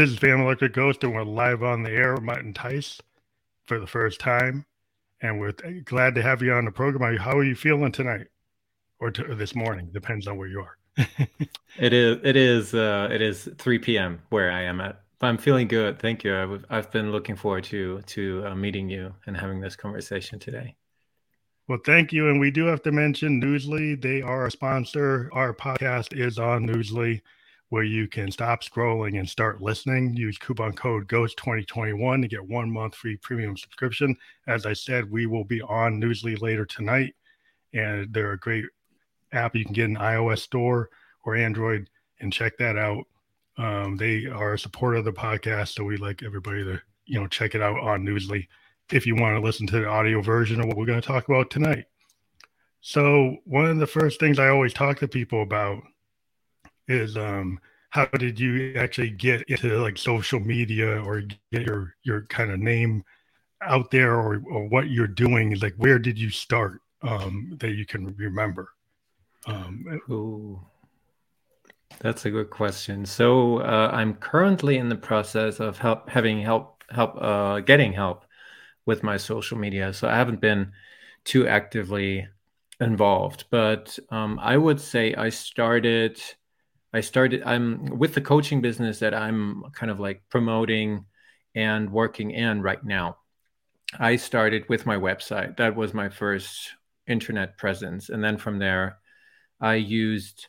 This is Phantom Electric Ghost, and we're live on the air with Martin Tice for the first time. And we're glad to have you on the program. How are you feeling tonight or, to, or this morning? Depends on where you are. it is. It is. Uh, it is 3 p.m. where I am at. I'm feeling good. Thank you. I've, I've been looking forward to to uh, meeting you and having this conversation today. Well, thank you. And we do have to mention Newsly. They are a sponsor. Our podcast is on Newsly, where you can stop scrolling and start listening. Use coupon code GHOST2021 to get one month free premium subscription. As I said, we will be on Newsly later tonight. And they're a great app you can get in iOS store or Android and check that out. Um, they are a supporter of the podcast, so we'd like everybody to you know check it out on Newsly if you want to listen to the audio version of what we're going to talk about tonight. So one of the first things I always talk to people about is um, how did you actually get into like social media or get your your kind of name out there or, or what you're doing? Like where did you start um, that you can remember? Um, Ooh. That's a good question. So uh, I'm currently in the process of help having help help uh, getting help with my social media. So I haven't been too actively involved, but um, I would say I started. I started. I'm with the coaching business that I'm kind of like promoting and working in right now. I started with my website. That was my first internet presence, and then from there, I used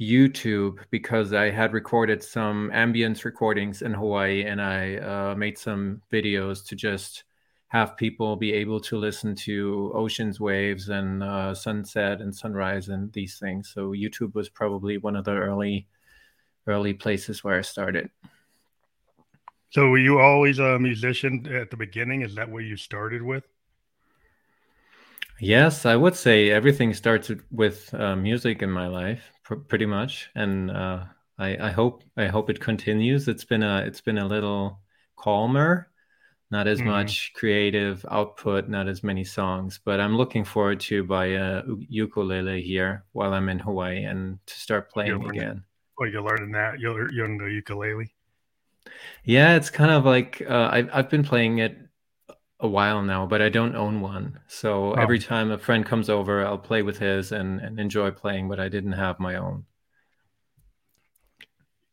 YouTube because I had recorded some ambience recordings in Hawaii and I uh, made some videos to just have people be able to listen to oceans waves and uh, sunset and sunrise and these things. So YouTube was probably one of the early early places where I started. So were you always a musician at the beginning? Is that what you started with? Yes, I would say everything starts with uh, music in my life, pr- pretty much, and uh, I, I, hope I hope it continues. It's been a it's been a little calmer, not as mm-hmm. much creative output, not as many songs, but I'm looking forward to buy a ukulele here while I'm in Hawaii and to start playing again. Well, you're learning that you're you're the ukulele. Yeah, it's kind of like uh, I've I've been playing it a while now, but I don't own one. So oh. every time a friend comes over, I'll play with his and, and enjoy playing, but I didn't have my own.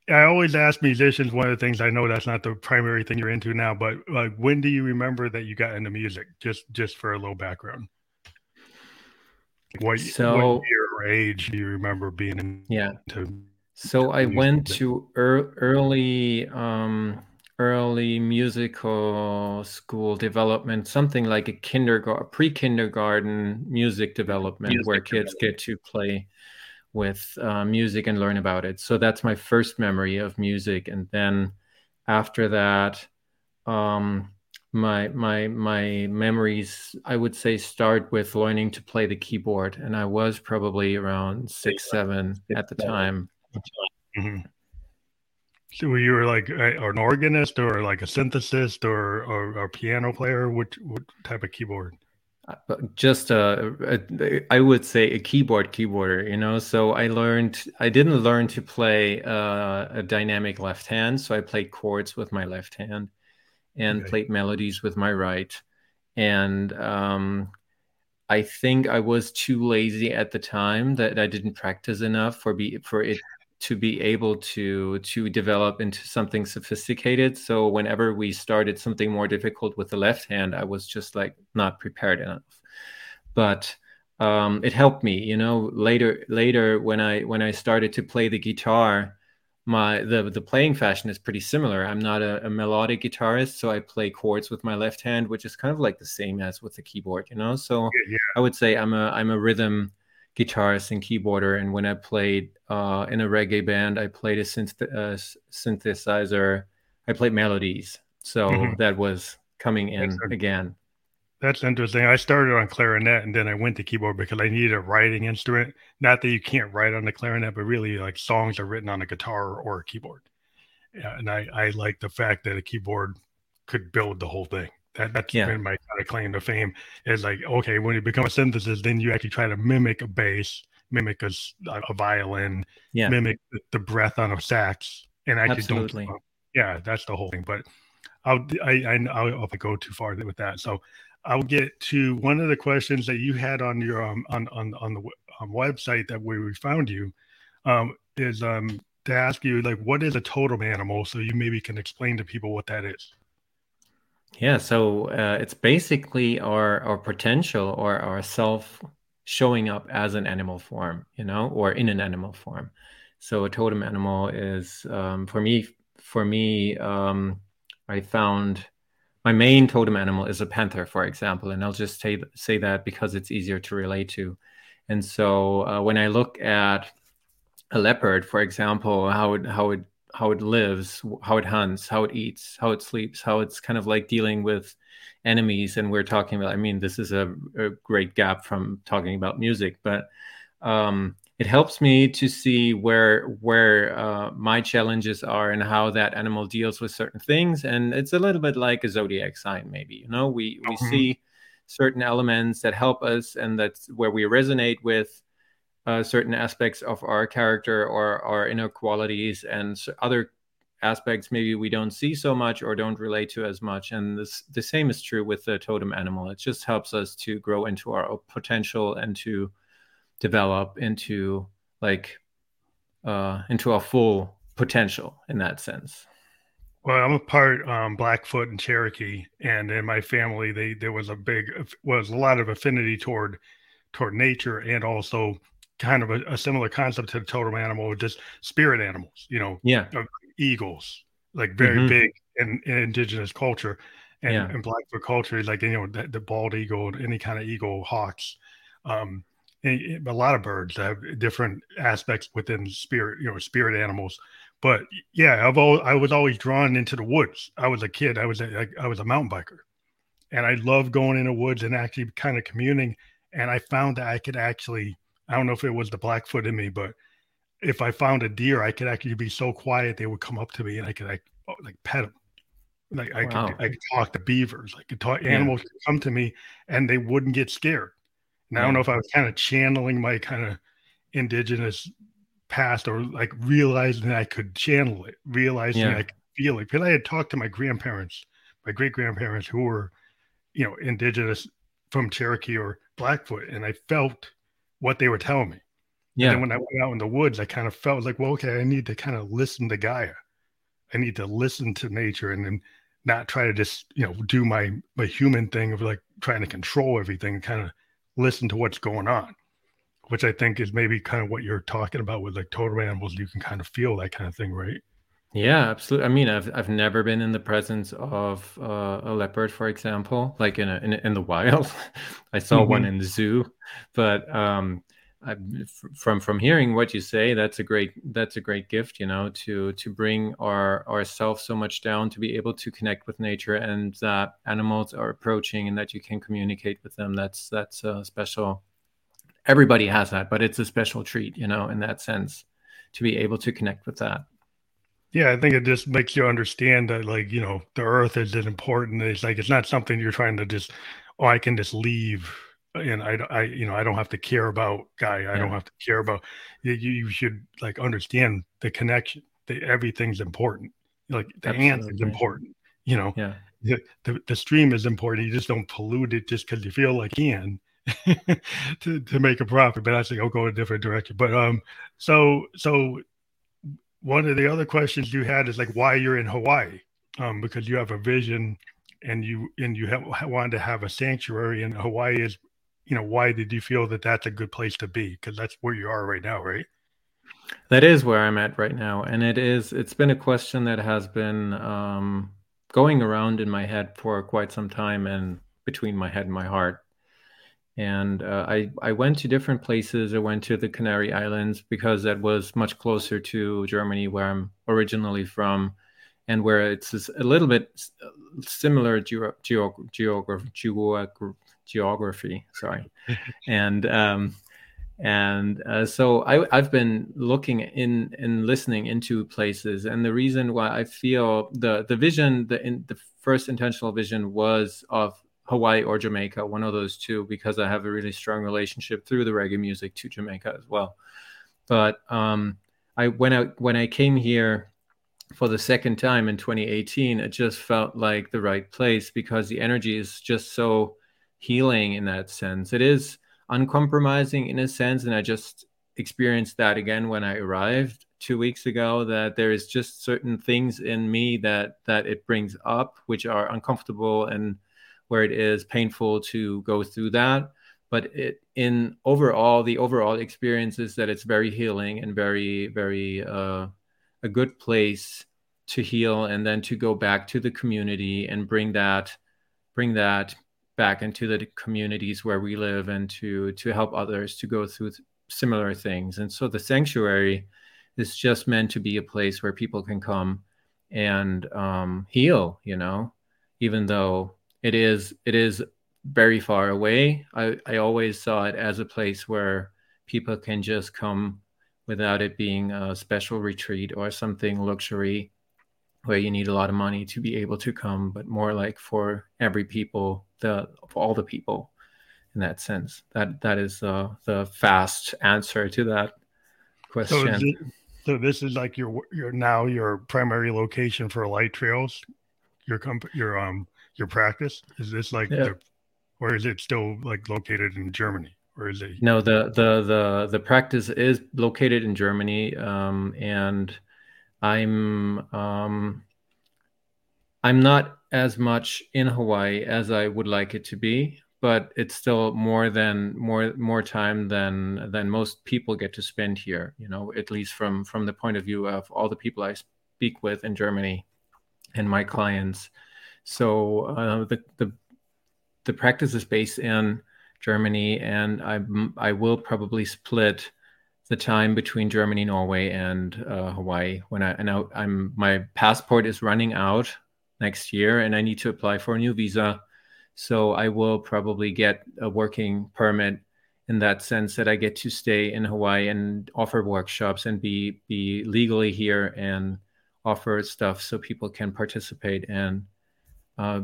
I always ask musicians one of the things I know that's not the primary thing you're into now, but like when do you remember that you got into music? Just just for a little background. What, so, what year or age do you remember being into? Yeah. So I went to er, early um early musical school development, something like a kindergarten, pre-kindergarten music development, music where kids development. get to play with uh, music and learn about it. So that's my first memory of music, and then after that, um, my my my memories, I would say, start with learning to play the keyboard, and I was probably around six, seven at the time. Mm-hmm. So you were like a, an organist or like a synthesist or, or a piano player? What, what type of keyboard? Uh, just a, a, I would say a keyboard keyboarder, you know. So I learned, I didn't learn to play uh, a dynamic left hand. So I played chords with my left hand and okay. played melodies with my right. And um, I think I was too lazy at the time that I didn't practice enough for be for it to be able to to develop into something sophisticated. So whenever we started something more difficult with the left hand i was just like not prepared enough. But um, it helped me you know later later when i when i started to play the guitar my the the playing fashion is pretty similar. I'm not a, a melodic guitarist so i play chords with my left hand which is kind of like the same as with the keyboard you know? So yeah, yeah. i would say i'm a i'm a rhythm guitarist and keyboarder. And when I played uh, in a reggae band, I played a synth- uh, synthesizer. I played melodies. So mm-hmm. that was coming in again. That's interesting. I started on clarinet and then I went to keyboard because I needed a writing instrument. Not that you can't write on the clarinet, but really like songs are written on a guitar or a keyboard. And I, I like the fact that a keyboard could build the whole thing. That, that's yeah. been my kind of claim to fame is like, okay, when you become a synthesist, then you actually try to mimic a bass, mimic a, a violin, yeah. mimic the, the, breath on a sax, and actually Absolutely. don't. Yeah, that's the whole thing. But I'll I, I I'll, I'll go too far with that. So I'll get to one of the questions that you had on your um, on on on the um, website that where we found you um, is um, to ask you like what is a totem animal, so you maybe can explain to people what that is. Yeah, so uh, it's basically our our potential or our self showing up as an animal form, you know, or in an animal form. So a totem animal is um, for me. For me, um, I found my main totem animal is a panther, for example, and I'll just say say that because it's easier to relate to. And so uh, when I look at a leopard, for example, how it how it how it lives, how it hunts, how it eats, how it sleeps, how it's kind of like dealing with enemies, and we're talking about. I mean, this is a, a great gap from talking about music, but um, it helps me to see where where uh, my challenges are and how that animal deals with certain things and it's a little bit like a zodiac sign maybe you know we we mm-hmm. see certain elements that help us and that's where we resonate with uh, certain aspects of our character or our inner qualities and other aspects maybe we don't see so much or don't relate to as much and this the same is true with the totem animal it just helps us to grow into our potential and to develop into like uh, into a full potential in that sense. Well, I'm a part um, Blackfoot and Cherokee, and in my family, they there was a big was a lot of affinity toward toward nature, and also kind of a, a similar concept to the totem animal, just spirit animals. You know, yeah, uh, eagles, like very mm-hmm. big in, in, indigenous culture, and, yeah. and Blackfoot culture, like you know the, the bald eagle, any kind of eagle, hawks. Um, a lot of birds have different aspects within spirit, you know, spirit animals. But yeah, I've always, I was always drawn into the woods. I was a kid. I was a, I was a mountain biker, and I love going in the woods and actually kind of communing. And I found that I could actually, I don't know if it was the Blackfoot in me, but if I found a deer, I could actually be so quiet they would come up to me and I could like oh, like pet them. Like I wow. could I could talk to beavers. I could talk animals yeah. come to me and they wouldn't get scared. And I don't know if I was kind of channeling my kind of indigenous past or like realizing that I could channel it, realizing yeah. I could feel it. Because I had talked to my grandparents, my great grandparents who were, you know, indigenous from Cherokee or Blackfoot, and I felt what they were telling me. Yeah. And when I went out in the woods, I kind of felt like, well, okay, I need to kind of listen to Gaia. I need to listen to nature and then not try to just, you know, do my my human thing of like trying to control everything, kind of listen to what's going on, which I think is maybe kind of what you're talking about with like totem animals. You can kind of feel that kind of thing, right? Yeah, absolutely. I mean, I've I've never been in the presence of uh, a leopard, for example, like in a, in, in the wild. I saw mm-hmm. one in the zoo, but um, I, from from hearing what you say, that's a great that's a great gift, you know, to to bring our ourselves so much down to be able to connect with nature and that animals are approaching and that you can communicate with them. That's that's a special. Everybody has that, but it's a special treat, you know, in that sense, to be able to connect with that. Yeah, I think it just makes you understand that, like, you know, the earth is important. It's like it's not something you're trying to just, oh, I can just leave and I, I, you know, I don't have to care about Gaia. I yeah. don't have to care about you. You should like understand the connection. That everything's important. Like the Absolutely. ant is important. You know, yeah. The, the, the stream is important. You just don't pollute it just because you feel like can to to make a profit. But I think I'll go a different direction. But um, so so one of the other questions you had is like why you're in Hawaii, um, because you have a vision and you and you have wanted to have a sanctuary and Hawaii is you know, why did you feel that that's a good place to be? Because that's where you are right now, right? That is where I'm at right now, and it is. It's been a question that has been um, going around in my head for quite some time, and between my head and my heart. And uh, I I went to different places. I went to the Canary Islands because that was much closer to Germany, where I'm originally from, and where it's a little bit similar geography, geography, geography. Sorry, and um, and uh, so I, I've been looking in and listening into places, and the reason why I feel the the vision, the in, the first intentional vision was of Hawaii or Jamaica, one of those two, because I have a really strong relationship through the reggae music to Jamaica as well. But um, I when I when I came here for the second time in 2018, it just felt like the right place because the energy is just so healing in that sense. It is uncompromising in a sense. And I just experienced that again when I arrived two weeks ago that there is just certain things in me that that it brings up which are uncomfortable and where it is painful to go through that. But it in overall the overall experience is that it's very healing and very very uh, a good place to heal and then to go back to the community and bring that bring that back into the communities where we live and to to help others to go through similar things. And so the sanctuary is just meant to be a place where people can come and um, heal you know even though it is it is very far away. I, I always saw it as a place where people can just come without it being a special retreat or something luxury where you need a lot of money to be able to come but more like for every people the for all the people in that sense. That that is uh, the fast answer to that question. so so this is like your your now your primary location for light trails, your comp your um your practice. Is this like, yeah. the, or is it still like located in Germany, or is it? No, the the the the practice is located in Germany, um, and I'm um, I'm not as much in Hawaii as I would like it to be but it's still more than more more time than than most people get to spend here you know at least from from the point of view of all the people i speak with in germany and my clients so uh, the the the practice is based in germany and i i will probably split the time between germany norway and uh, hawaii when i and I, i'm my passport is running out next year and i need to apply for a new visa. So I will probably get a working permit in that sense that I get to stay in Hawaii and offer workshops and be be legally here and offer stuff so people can participate and uh,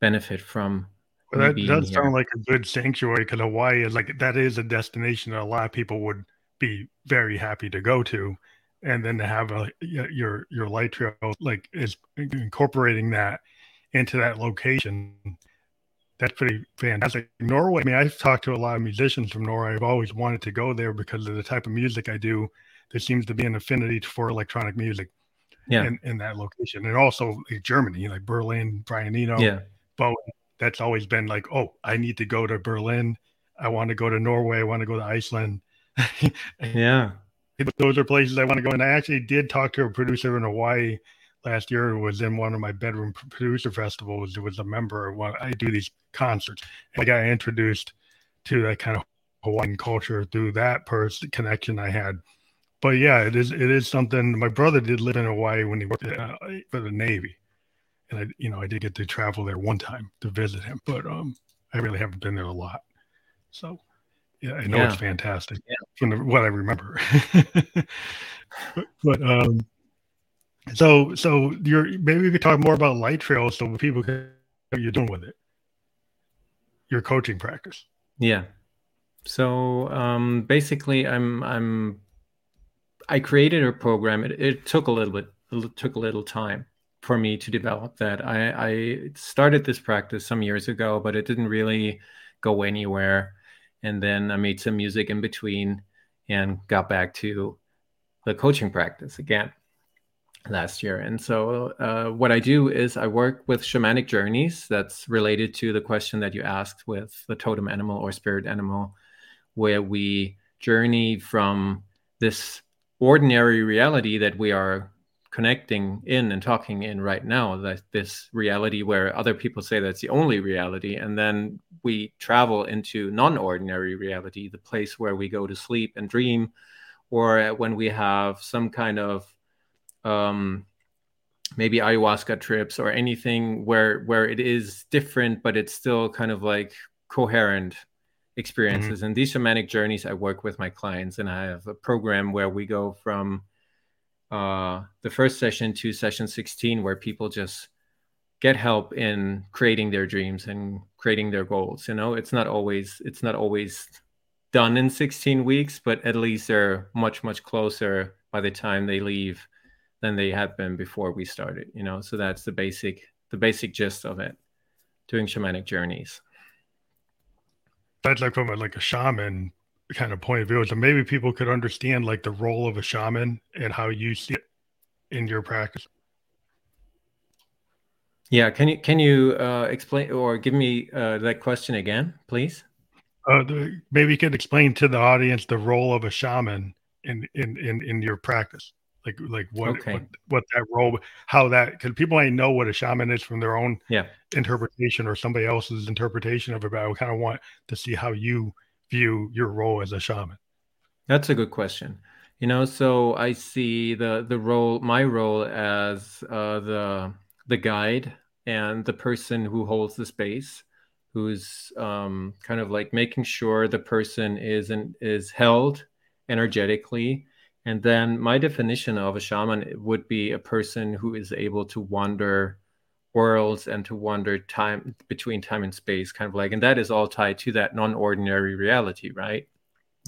benefit from. Well, that does here. sound like a good sanctuary because Hawaii is like that is a destination that a lot of people would be very happy to go to, and then to have a your your light trail like is incorporating that into that location that's pretty fantastic. Norway, I mean, I've talked to a lot of musicians from Norway. I've always wanted to go there because of the type of music I do. There seems to be an affinity for electronic music yeah. in, in that location. And also Germany, like Berlin, Brian Eno, yeah. Bowie. That's always been like, oh, I need to go to Berlin. I want to go to Norway. I want to go to Iceland. yeah. Those are places I want to go. And I actually did talk to a producer in Hawaii last year was in one of my bedroom producer festivals. It was a member of one. I do these concerts. I got introduced to that kind of Hawaiian culture through that person connection I had. But yeah, it is it is something. My brother did live in Hawaii when he worked uh, for the Navy, and I you know I did get to travel there one time to visit him, but um I really haven't been there a lot. So yeah, I know yeah. it's fantastic yeah. from the, what I remember. but, but um so, so you're maybe we could talk more about light trails so people can what you're doing with it. Your coaching practice. Yeah. So um, basically, I'm I'm I created a program. It, it took a little bit. It took a little time for me to develop that. I, I started this practice some years ago, but it didn't really go anywhere. And then I made some music in between and got back to the coaching practice again last year. And so, uh, what I do is I work with shamanic journeys that's related to the question that you asked with the totem animal or spirit animal, where we journey from this ordinary reality that we are connecting in and talking in right now that this reality where other people say that's the only reality and then we travel into non-ordinary reality the place where we go to sleep and dream or when we have some kind of um, maybe ayahuasca trips or anything where where it is different but it's still kind of like coherent experiences. Mm-hmm. and these shamanic journeys i work with my clients and i have a program where we go from uh, the first session to session 16 where people just get help in creating their dreams and creating their goals you know? It's not always it's not always done in 16 weeks but at least they're much much closer by the time they leave than they had been before we started you know? So that's the basic the basic gist of it doing shamanic journeys that's like from a, like a shaman kind of point of view so maybe people could understand like the role of a shaman and how you see it in your practice. Yeah can you can you uh, explain or give me uh, that question again please? Uh, the, maybe you could explain to the audience the role of a shaman in in in, in your practice like like what, okay. what, what that role how that because people ain't know what a shaman is from their own yeah. interpretation or somebody else's interpretation of it but i kind of want to see how you view your role as a shaman. That's a good question. You know so i see the the role my role as uh, the the guide and the person who holds the space who's um, kind of like making sure the person is in, is held energetically and then my definition of a shaman would be a person who is able to wander worlds and to wander time between time and space, kind of like, and that is all tied to that non-ordinary reality, right?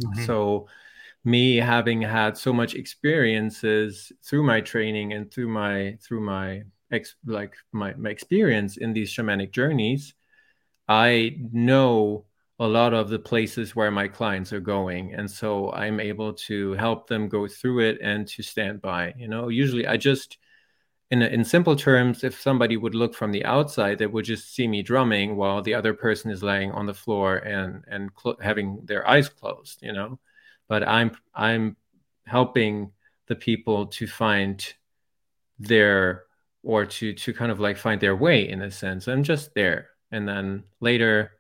Mm-hmm. So me having had so much experiences through my training and through my through my ex like my, my experience in these shamanic journeys, I know a lot of the places where my clients are going and so i'm able to help them go through it and to stand by you know? Usually i just in, in simple terms if somebody would look from the outside they would just see me drumming while the other person is laying on the floor and and cl- having their eyes closed you know? But i'm i'm helping the people to find their or to to kind of like find their way in a sense. I'm just there. And then later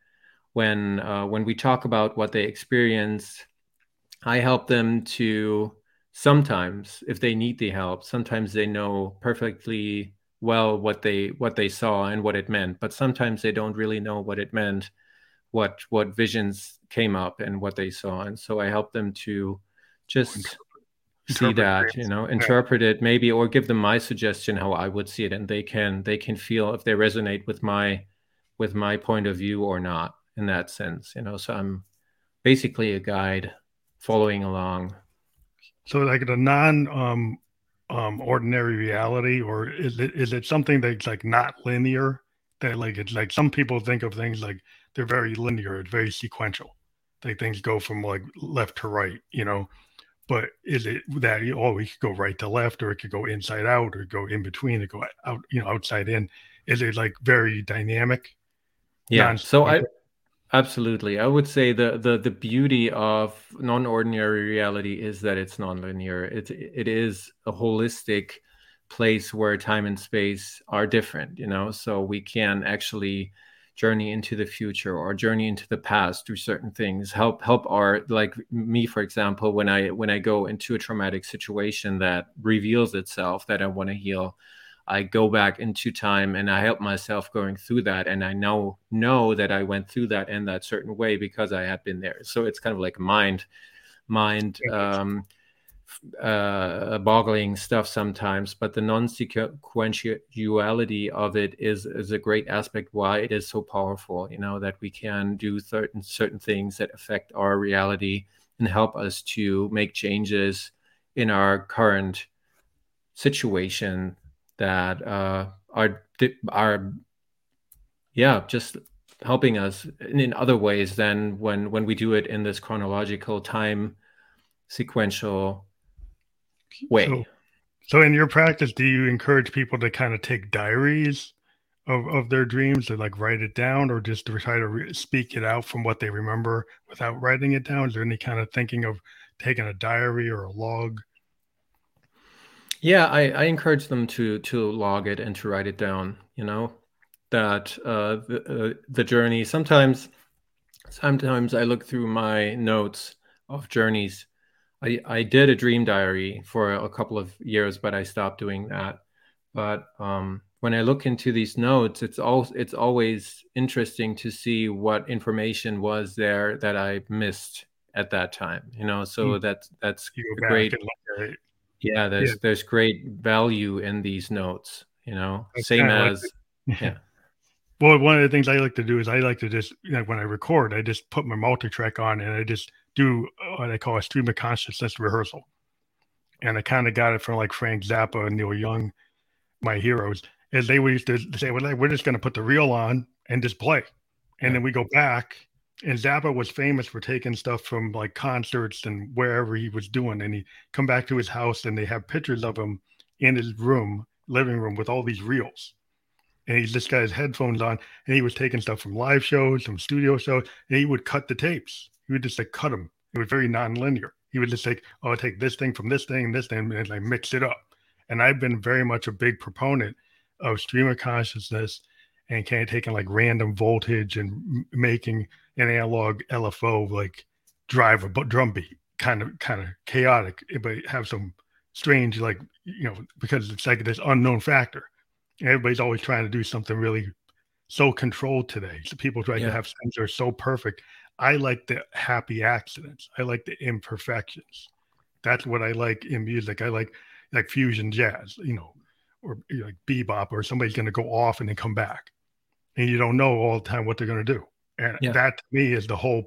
when uh, when we talk about what they experience, I help them to sometimes, if they need the help, sometimes they know perfectly well what they what they saw and what it meant, but sometimes they don't really know what it meant, what what visions came up and what they saw, and so I help them to just see that you know interpret it maybe or give them my suggestion how i would see it and they can they can feel if they resonate with my with my point of view or not in that sense, you know. So I'm basically a guide following along. So like the non um um ordinary reality or is it is it something that's like not linear that like it's like some people think of things like they're very linear, it's very sequential. Like things go from like left to right, you know. But is it that you oh we could go right to left or it could go inside out or go in between or go out, you know, outside in? Is it like very dynamic? Yeah. So I Absolutely. I would say the the the beauty of non-ordinary reality is that it's nonlinear. It it is a holistic place where time and space are different, you know, so we can actually journey into the future or journey into the past through certain things help help our like me for example when i when i go into a traumatic situation that reveals itself that i want to heal I go back into time and I help myself going through that, and I now know that I went through that in that certain way because I had been there. So it's kind of like mind mind um, uh, boggling stuff sometimes, but the non-sequentiality of it is is a great aspect why it is so powerful. You know that we can do certain certain things that affect our reality and help us to make changes in our current situation that uh, are are yeah just helping us in, other ways than when when we do it in this chronological time sequential way. So, so in your practice, do you encourage people to kind of take diaries of, of their dreams to like write it down or just to try to re- speak it out from what they remember without writing it down? Is there any kind of thinking of taking a diary or a log? Yeah, I, I encourage them to to log it and to write it down. You know that uh, the uh, the journey. Sometimes, sometimes I look through my notes of journeys. I I did a dream diary for a couple of years, but I stopped doing that. But um, when I look into these notes, it's all it's always interesting to see what information was there that I missed at that time. You know, so mm. that's that's great yeah there's yeah. there's great value in these notes you know That's same as like yeah well one of the things i like to do is i like to just you know when i record i just put my multi-track on and i just do uh, what i call a stream of consciousness rehearsal and I kind of got it from like Frank Zappa and Neil Young, my heroes, is they used to say, well, we're just going to put the reel on and just play. And yeah. then we go back. And Zappa was famous for taking stuff from like concerts and wherever he was doing. And he come back to his house and they have pictures of him in his room, living room with all these reels. And he's just got his headphones on and he was taking stuff from live shows, from studio shows, and he would cut the tapes. He would just like cut them. It was very non-linear. He would just like, oh, I'll take this thing from this thing and this thing and like mix it up. And I've been very much a big proponent of stream of consciousness and kind of taking like random voltage and making an analog LFO like drive a drum beat, kind of kind of chaotic, eh, but have some strange like you know because it's like this unknown factor. Everybody's always trying to do something really so controlled today. So people try yeah. to have things that are so perfect. I like the happy accidents. I like the imperfections. That's what I like in music. I like like fusion jazz, you know, or like bebop, or somebody's going to go off and then come back, and you don't know all the time what they're going to do. And yeah. that to me is the whole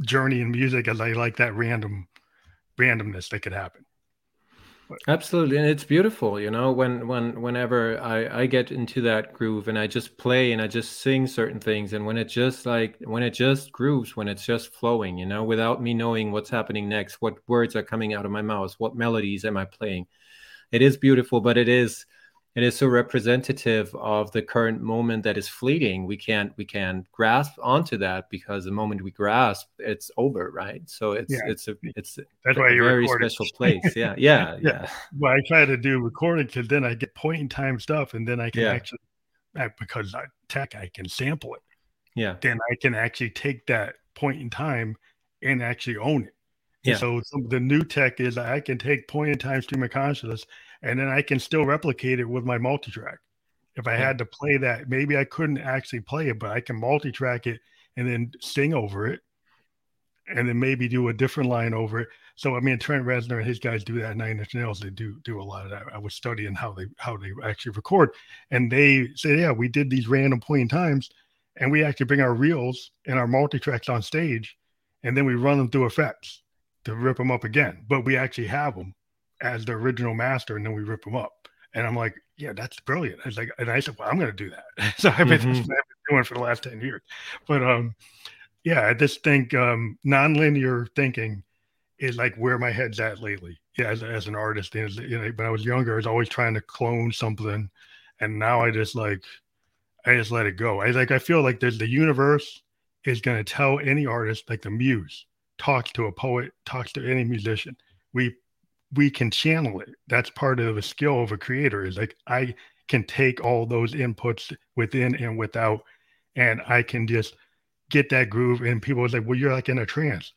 journey in music. As I like that random randomness that could happen. Absolutely, and it's beautiful. You know, when when whenever I I get into that groove and I just play and I just sing certain things, and when it just like when it just grooves, when it's just flowing, you know, without me knowing what's happening next, what words are coming out of my mouth, what melodies am I playing, it is beautiful, but it is it is so representative of the current moment that is fleeting we can't we can't grasp onto that because the moment we grasp it's over right so it's yeah. it's a it's that's a why you very special place yeah yeah yeah, yeah. well i try to do recording because then i get point in time stuff and then i can yeah. actually because I, tech i can sample it yeah then i can actually take that point in time and actually own it yeah. So, so the new tech is I can take point in time stream of consciousness and then I can still replicate it with my multi-track. If I had to play that, maybe I couldn't actually play it, but I can multi-track it and then sing over it, and then maybe do a different line over it. So I mean, Trent Reznor and his guys do that. Nine Inch Nails, they do do a lot of that. I was studying how they how they actually record, and they say, yeah, we did these random point in times, and we actually bring our reels and our multi-tracks on stage, and then we run them through effects to rip them up again. But we actually have them as the original master, and then we rip them up. And I'm like, yeah, that's brilliant. I was like, and I said, well, I'm going to do that. so I've been, mm-hmm. I've been doing for the last 10 years. But um, yeah, I just think um, nonlinear thinking is like where my head's at lately. Yeah, as, as an artist, and you know, when I was younger, I was always trying to clone something, and now I just like, I just let it go. I like, I feel like there's the universe is going to tell any artist, like the muse, talks to a poet, talks to any musician. We we can channel it. That's part of the skill of a creator is like I can take all those inputs within and without, and I can just get that groove. And people was like, well, you're like in a trance.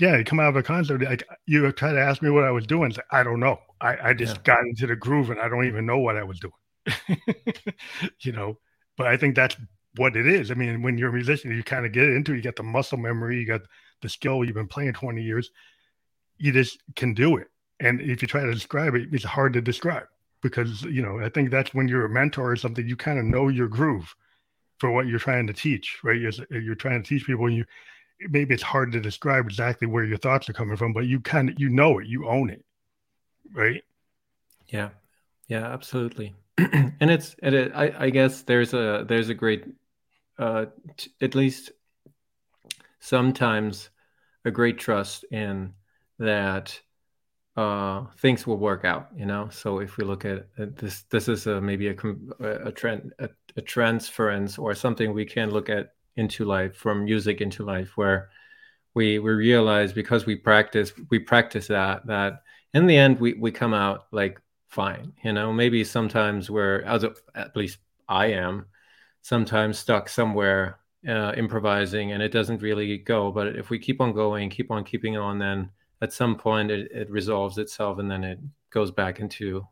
Yeah, you come out of a concert, like you try to ask me what I was doing. Like, I don't know. I, I just yeah. got into the groove and I don't even know what I was doing. you know, but I think that's what it is. I mean, when you're a musician, you kind of get into it, you got the muscle memory, you got the skill, you've been playing 20 years, you just can do it and if you try to describe it, it's hard to describe because, you know, I think that's when you're a mentor or something, you kind of know your groove for what you're trying to teach, right? You're, you're trying to teach people and you, maybe it's hard to describe exactly where your thoughts are coming from, but you kind of, you know it, you own it. Right. Yeah. Yeah, absolutely. and it's, it, I, I guess there's a, there's a great, uh, t- at least sometimes a great trust in that uh, things will work out you know? So if we look at, at this this is a, maybe a, a trend a, a, transference or something we can look at into life from music into life where we we realize because we practice we practice that that in the end we we come out like fine you know? Maybe sometimes we're as a, at least i am sometimes stuck somewhere uh, improvising and it doesn't really go but if we keep on going keep on keeping on then at some point it, it resolves itself and then it goes back into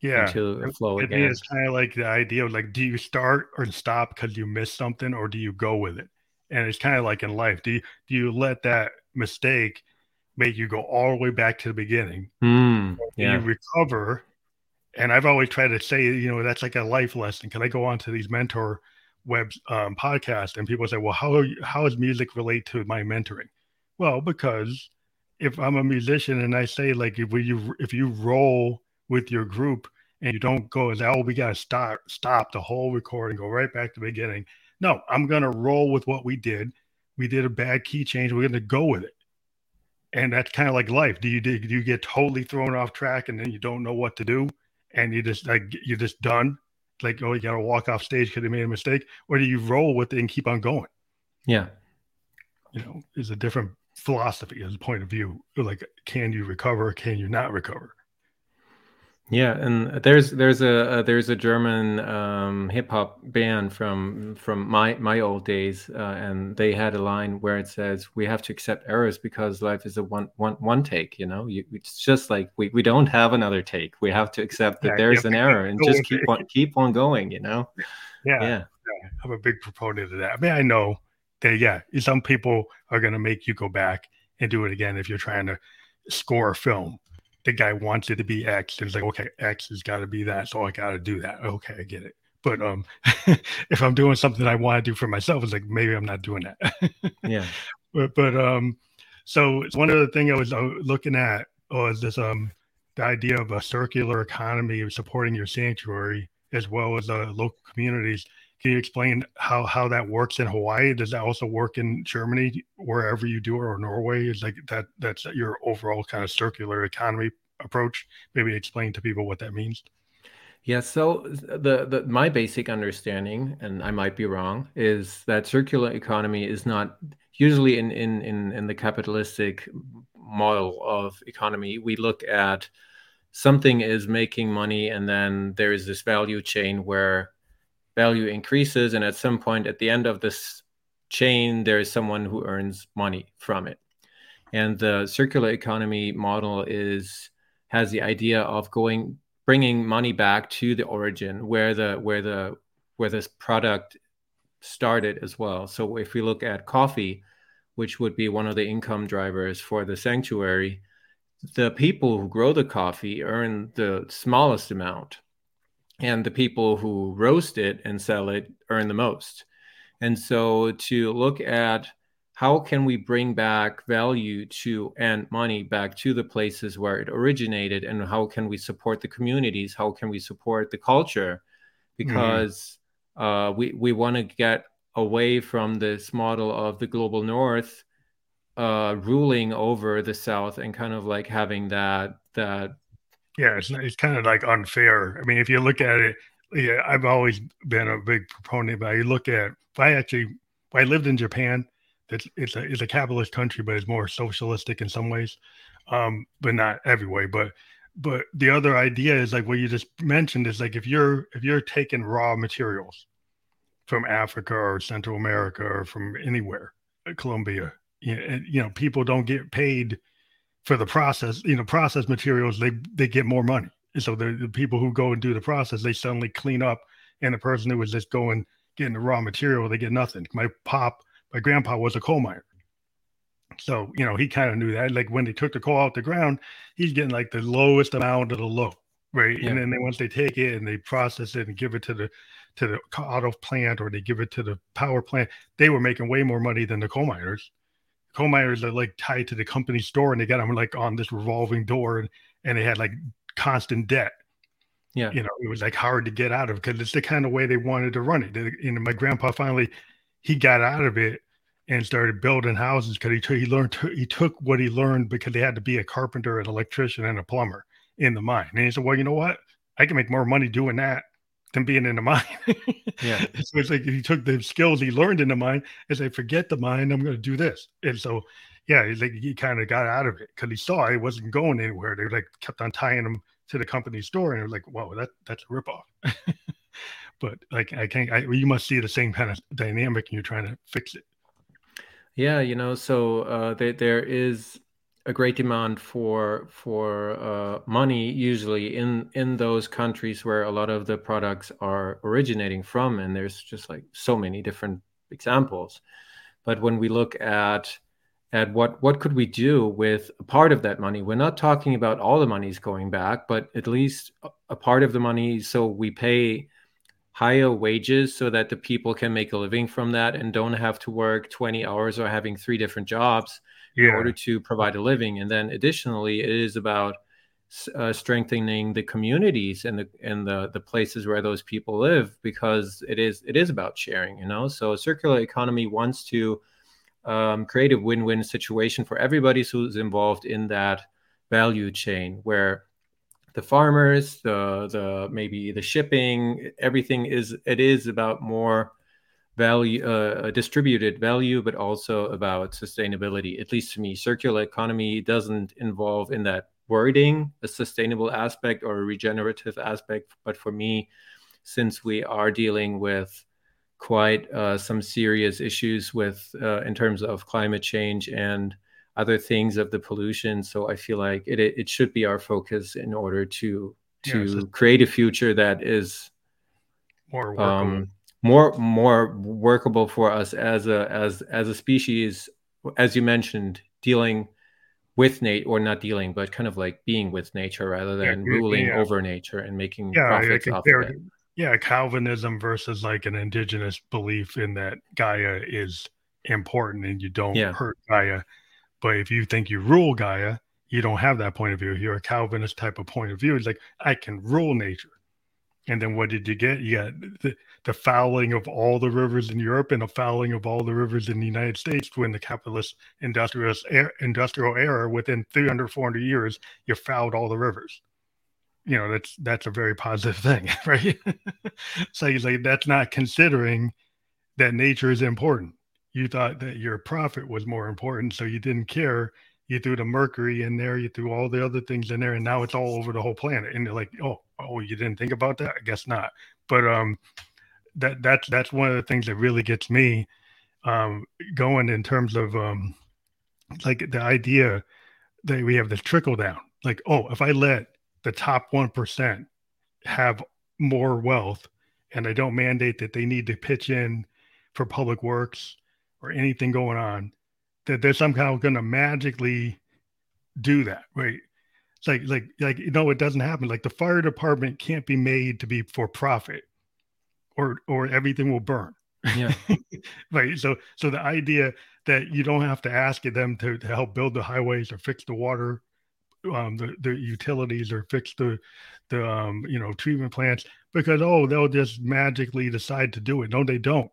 yeah into a flow it again. It's kind of like the idea of like, do you start or stop because you miss something, or do you go with it? And it's kind of like in life. Do you do you let that mistake make you go all the way back to the beginning? Mm, yeah. You recover. And I've always tried to say, you know, that's like a life lesson. Can I go on to these mentor web um, podcasts and people say, well, how how does music relate to my mentoring? Well, because if I'm a musician and I say like if you if you roll with your group and you don't go as oh we gotta stop stop the whole recording, go right back to the beginning. No, I'm gonna roll with what we did. We did a bad key change. We're gonna go with it. And that's kind of like life. Do you do you get totally thrown off track and then you don't know what to do and you just like you're just done? Like oh you gotta walk off stage because you made a mistake, or do you roll with it and keep on going? Yeah. You know, is a different philosophy as a point of view. Like, can you recover? Can you not recover? Yeah, and there's there's a, a there's a German um, hip hop band from from my my old days, uh, and they had a line where it says, "We have to accept errors because life is a one one one take." You know, you, it's just like we, we don't have another take. We have to accept that yeah, there's an error and just keep on keep on going. You know. Yeah, yeah, I'm a big proponent of that. I mean, I know yeah, some people are going to make you go back and do it again if you're trying to score a film the guy wants it to be X. And it's like, okay, X has got to be that. So I got to do that. Okay, I get it. But um, if I'm doing something I want to do for myself, it's like maybe I'm not doing that. yeah. But but um, so one other thing I was uh, looking at was this um, the idea of a circular economy of supporting your sanctuary as well as uh, local communities. Can you explain how how that works in Hawaii? Does that also work in Germany, wherever you do it, or Norway? Is like that that's your overall kind of circular economy approach? Maybe explain to people what that means. Yeah, so the, the my basic understanding, and I might be wrong, is that circular economy is not usually in in in, in the capitalistic model of economy. We look at something is making money, and then there is this value chain where value increases and at some point at the end of this chain there is someone who earns money from it. And the circular economy model is has the idea of going bringing money back to the origin where the where the where this product started as well. So if we look at coffee which would be one of the income drivers for the sanctuary the people who grow the coffee earn the smallest amount and the people who roast it and sell it earn the most. And so to look at how can we bring back value to and money back to the places where it originated and how can we support the communities how can we support the culture because mm-hmm. uh, we, we want to get away from this model of the global north uh, ruling over the south and kind of like having that that yeah, it's it's kind of like unfair. I mean, if you look at it, yeah, I've always been a big proponent. But you look at if I actually if I lived in Japan, it's it's a it's a capitalist country, but it's more socialistic in some ways, um, but not every way. But but the other idea is like what you just mentioned is like if you're if you're taking raw materials from Africa or Central America or from anywhere, uh, Colombia, you know, you know people don't get paid for the process, you know, process materials, they they get more money. And so the, the people who go and do the process, they suddenly clean up, and the person who was just going getting the raw material, they get nothing. My pop, my grandpa was a coal miner. So, you know, he kind of knew that. Like when they took the coal out the ground, he's getting like the lowest amount of the low. Right. Yeah. And then they, once they take it and they process it and give it to the to the auto plant or they give it to the power plant, they were making way more money than the coal miners coal miners are uh, like tied to the company store and they got them like on this revolving door and, and they had like constant debt. Yeah. You know, it was like hard to get out of because it's the kind of way they wanted to run it. You know, my grandpa finally he got out of it and started building houses because he, t- he learned to, he took what he learned because they had to be a carpenter, an electrician, and a plumber in the mine. And he said, Well, you know what? I can make more money doing that than being in the mind. yeah. So it's like he took the skills he learned in the mind and said, forget the mind, I'm going to do this. And so, yeah, he's like he kind of got out of it because he saw it wasn't going anywhere. They like kept on tying him to the company store, and they're like, "Whoa, that that's a ripoff." but like, I can't. I, you must see the same kind of dynamic, and you're trying to fix it. Yeah, you know, so uh, there there is a great demand for for uh, money usually in in those countries where a lot of the products are originating from and there's just like so many different examples. But when we look at at what what could we do with a part of that money we're not talking about all the money's going back but at least a part of the money so we pay higher wages so that the people can make a living from that and don't have to work 20 hours or having three different jobs yeah. in order to provide a living. And then additionally, it is about uh, strengthening the communities and the and the the places where those people live because it is it is about sharing. You know, so a circular economy wants to um, create a win-win situation for everybody who's involved in that value chain where the farmers the the maybe the shipping everything is it is about more value uh, distributed value but also about sustainability at least to me circular economy doesn't involve in that wording a sustainable aspect or a regenerative aspect but for me since we are dealing with quite uh, some serious issues with uh, in terms of climate change and other things of the pollution. So I feel like it it should be our focus in order to to yeah, create a future that is more workable. Um, more more workable for us as a as as a species as you mentioned dealing with nature or not dealing but kind of like being with nature rather than yeah, ruling yeah. over nature and making profits off of it yeah calvinism versus like an indigenous belief in that gaia is important and you don't hurt gaia but if you think you rule Gaia, you don't have that point of view. You're a Calvinist type of point of view. It's like, I can rule nature. And then what did you get? You got the, the fouling of all the rivers in Europe and the fouling of all the rivers in the United States when the capitalist industrial, industrial era, within 300, 400 years, you fouled all the rivers. You know, that's that's a very positive thing, right? so you like that's not considering that nature is important you thought that your profit was more important, so you didn't care. You threw the mercury in there, you threw all the other things in there, and now it's all over the whole planet. And they're like, oh, oh, you didn't think about that? I guess not. But um, that that's that's one of the things that really gets me um going in terms of um like the idea that we have the trickle down. Like, oh, if I let the top one percent have more wealth, and I don't mandate that they need to pitch in for public works or anything going on that they're somehow going to magically do that right? It's like like like you know it doesn't happen. Like the fire department can't be made to be for profit or or everything will burn yeah right so so the idea that you don't have to ask them to, to help build the highways or fix the water um the, the utilities or fix the the um you know treatment plants because oh they'll just magically decide to do it no they don't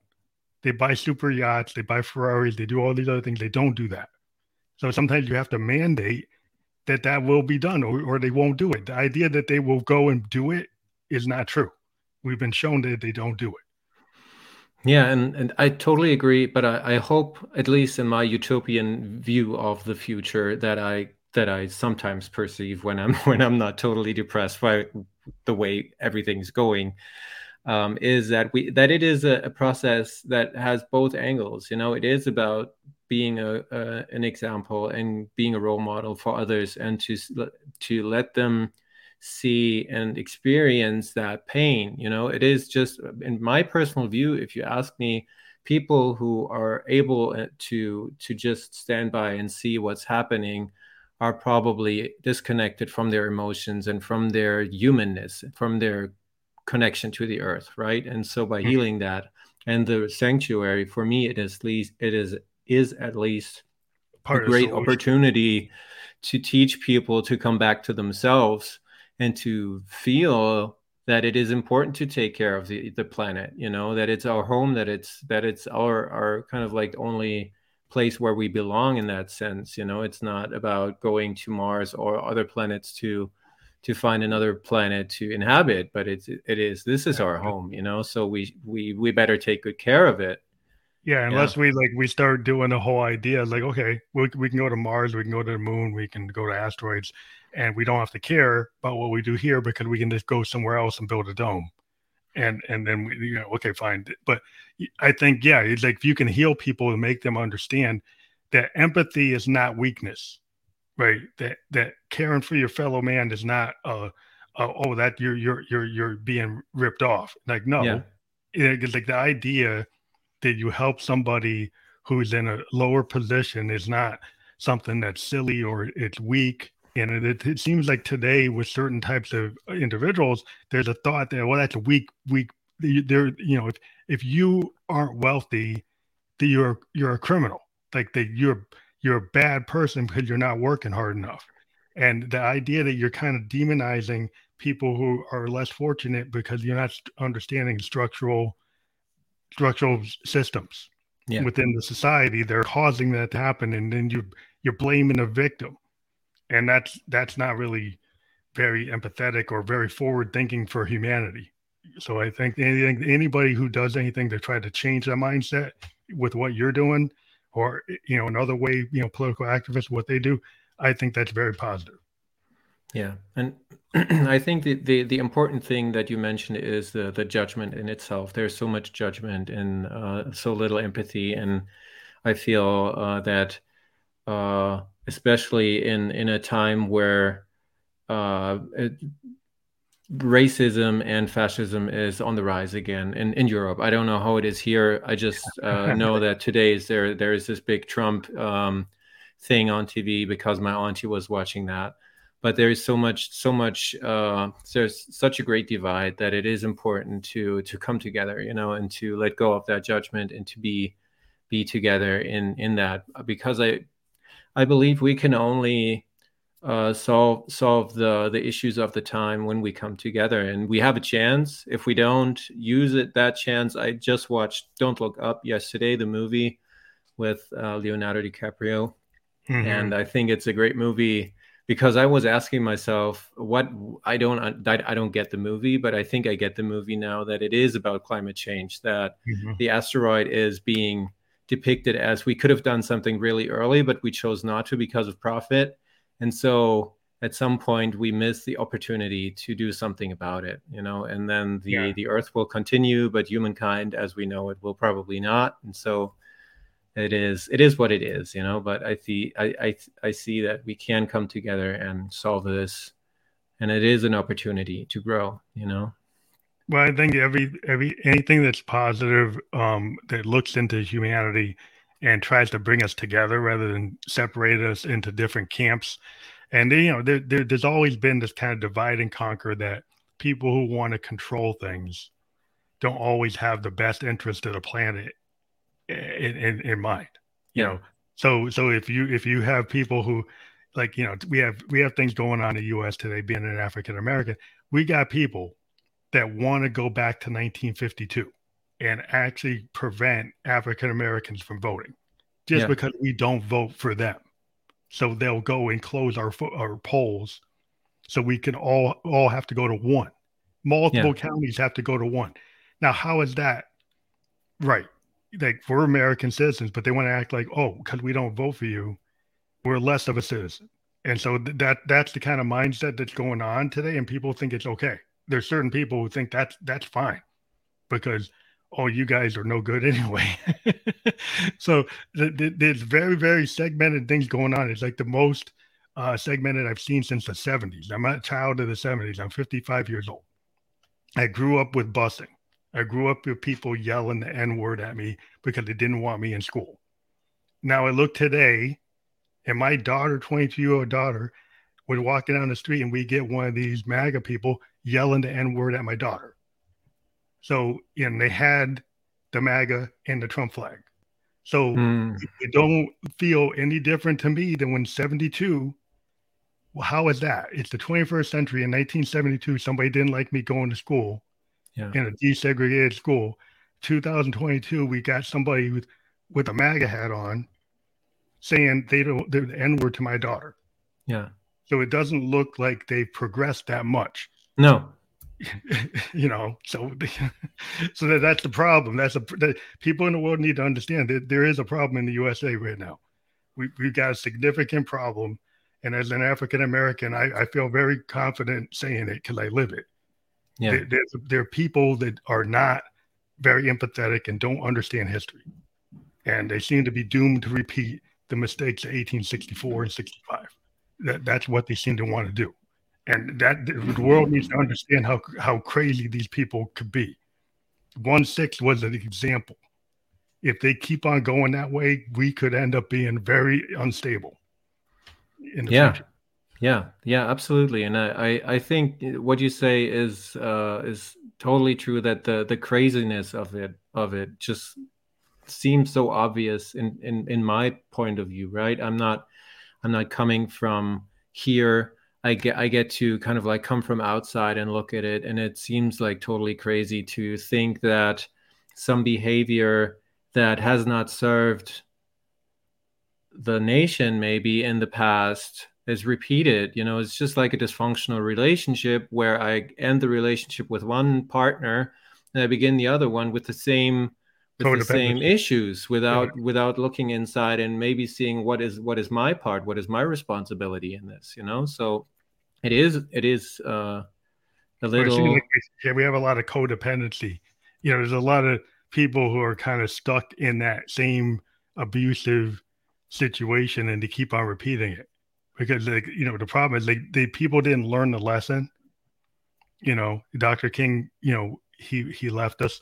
they buy super yachts, they buy Ferraris, they do all these other things. They don't do that. So sometimes you have to mandate that that will be done or, or they won't do it. The idea that they will go and do it is not true. We've been shown that they don't do it. Yeah, and, and I totally agree. But I, I hope, at least in my utopian view of the future, that I that I sometimes perceive when I'm when I'm not totally depressed by the way everything's going, um, is that we that it is a, a, process that has both angles. You know, it is about being a, a, an example and being a role model for others, and to to let them see and experience that pain. You know, it is just in my personal view. If you ask me, people who are able uh, to to just stand by and see what's happening are probably disconnected from their emotions and from their humanness, from their connection to the earth, right? And so by mm-hmm. healing that and the sanctuary, for me, it is least it is is at least Part a great opportunity to teach people to come back to themselves and to feel that it is important to take care of the, the planet you know that it's our home that it's that it's our our kind of like only place where we belong in that sense you know. It's not about going to mars or other planets to to find another planet to inhabit but it's it is this is our home you know so we we we better take good care of it. Yeah unless yeah. we like we start doing the whole idea like okay we, we can go to mars we can go to the moon we can go to asteroids and we don't have to care about what we do here because we can just go somewhere else and build a dome. And and then we you know okay fine. But i think yeah it's like if you can heal people and make them understand that empathy is not weakness right? That that caring for your fellow man is not uh, uh oh that you're you're you're you're being ripped off. Like no. Yeah. it's like the idea that you help somebody who's in a lower position is not something that's silly or it's weak and it, it seems like today with certain types of uh, individuals there's a thought that well that's a weak weak there you know if if you aren't wealthy that you're you're a criminal like that you're you're a bad person because you're not working hard enough. And the idea that you're kind of demonizing people who are less fortunate because you're not understanding structural structural systems yeah. within the society they're causing that to happen and then you you're blaming the victim and that's that's not really very empathetic or very forward thinking for humanity. So i think anything anybody who does anything to try to change that mindset with what you're doing or you know another way you know political activists what they do i think that's very positive. Yeah. And i think the, the, the important thing that you mentioned is the the judgment in itself. There's so much judgment and uh, so little empathy. And i feel uh, that uh, especially in in a time where uh, it, racism and fascism is on the rise again in, in Europe. I don't know how it is here. I just uh, know that today is there there is this big Trump um, thing on TV because my auntie was watching that. But there is so much so much uh, there's such a great divide that it is important to to come together, you know, and to let go of that judgment and to be be together in in that because I I believe we can only uh, solve solve the the issues of the time when we come together and we have a chance if we don't use it that chance i just watched don't look up yesterday the movie with uh, leonardo dicaprio mm-hmm. and i think it's a great movie because i was asking myself what i don't i don't get the movie but i think i get the movie now that it is about climate change that mm-hmm. the asteroid is being depicted as we could have done something really early but we chose not to because of profit. And so at some point we miss the opportunity to do something about it you know and then the yeah. the earth will continue but humankind as we know it will probably not. And so it is it is what it is you know but i see i i, I see that we can come together and solve this. And it is an opportunity to grow you know well i think every every anything that's positive um that looks into humanity and tries to bring us together rather than separate us into different camps. And you know, there, there, there's always been this kind of divide and conquer that people who want to control things don't always have the best interest of the planet in, in, in mind. You yeah. know, so so if you if you have people who like you know we have we have things going on in the U.S. today, being an African American, we got people that want to go back to 1952 and actually prevent African Americans from voting just yeah. because we don't vote for them. So they'll go and close our our polls, so we can all all have to go to one. Multiple yeah. counties have to go to one. Now, how is that right? Like we're American citizens, but they want to act like, oh, because we don't vote for you, we're less of a citizen. And so th- that that's the kind of mindset that's going on today, and people think it's okay. There's certain people who think that's that's fine because oh, you guys are no good anyway. so th- th- there's very, very segmented things going on. It's like the most uh, segmented I've seen since the 70s. I'm a child of the 70s. I'm 55 years old. I grew up with busing. I grew up with people yelling the N word at me because they didn't want me in school. Now I look today, and my daughter, 22 year old daughter, was walking down the street, and we get one of these MAGA people yelling the N word at my daughter. So, and they had the MAGA and the Trump flag. So mm. it don't feel any different to me than when 72. Well, how is that? It's the 21st century. In 1972, somebody didn't like me going to school yeah. in a desegregated school. 2022, we got somebody with, with a MAGA hat on saying they don't, they're the N word to my daughter. Yeah. So it doesn't look like they've progressed that much. No, you know so so that, that's the problem. That's a that people in the world need to understand that there is a problem in the usa right now. We, we've got a significant problem and as an african american I, I feel very confident saying it because i live it. Yeah. there, there, there are people that are not very empathetic and don't understand history. And they seem to be doomed to repeat the mistakes of 1864 and 65 that, that's what they seem to want to do and that the world needs to understand how how crazy these people could be. One six was an example. If they keep on going that way, we could end up being very unstable. yeah. Future. Yeah, yeah, absolutely, and I, I think what you say is uh, is totally true. That the the craziness of it of it just seems so obvious in, in in my point of view right i'm not i'm not coming from here i get i get to kind of like come from outside and look at it and it seems like totally crazy to think that some behavior that has not served the nation maybe in the past is repeated you know? It's just like a dysfunctional relationship where i end the relationship with one partner and i begin the other one with the same with the same issues without yeah. without looking inside and maybe seeing what is what is my part what is my responsibility in this you know? So it is it is uh a little like yeah we have a lot of codependency. You know there's a lot of people who are kind of stuck in that same abusive situation and they keep on repeating it. Because like you know the problem is like the people didn't learn the lesson. You know dr king you know he he left us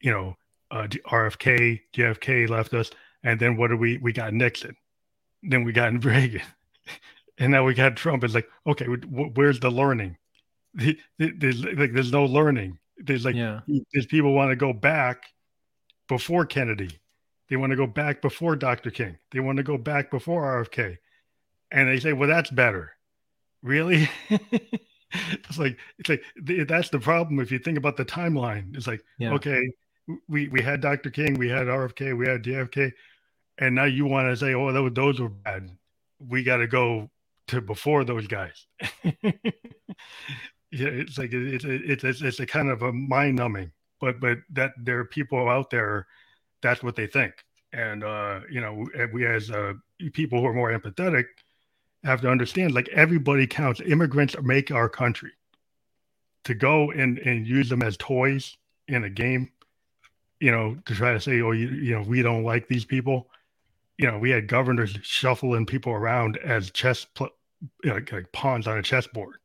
you know uh, RFK, JFK left us, and then what do we? We got Nixon, then we got Reagan, and now we got Trump. It's like, okay, where's the learning? There's like there's no learning. There's like yeah. there's people want to go back before Kennedy. They want to go back before Dr. King. They want to go back before RFK, and they say, well, that's better. Really? it's like it's like that's the problem if you think about the timeline. It's like yeah. okay, we we had Dr. King, we had RFK, we had JFK, and now you want to say, oh, those those were bad. We got to go to before those guys. yeah, it's like it's it's it's, it's a kind of a mind numbing, but but that there are people out there, that's what they think, and uh, you know, we as uh, people who are more empathetic have to understand, like everybody counts. Immigrants make our country. To go and and use them as toys in a game you know, to try to say, oh, you, you know, we don't like these people. You know, we had governors shuffling people around as chess, pl- you know, like, like pawns on a chessboard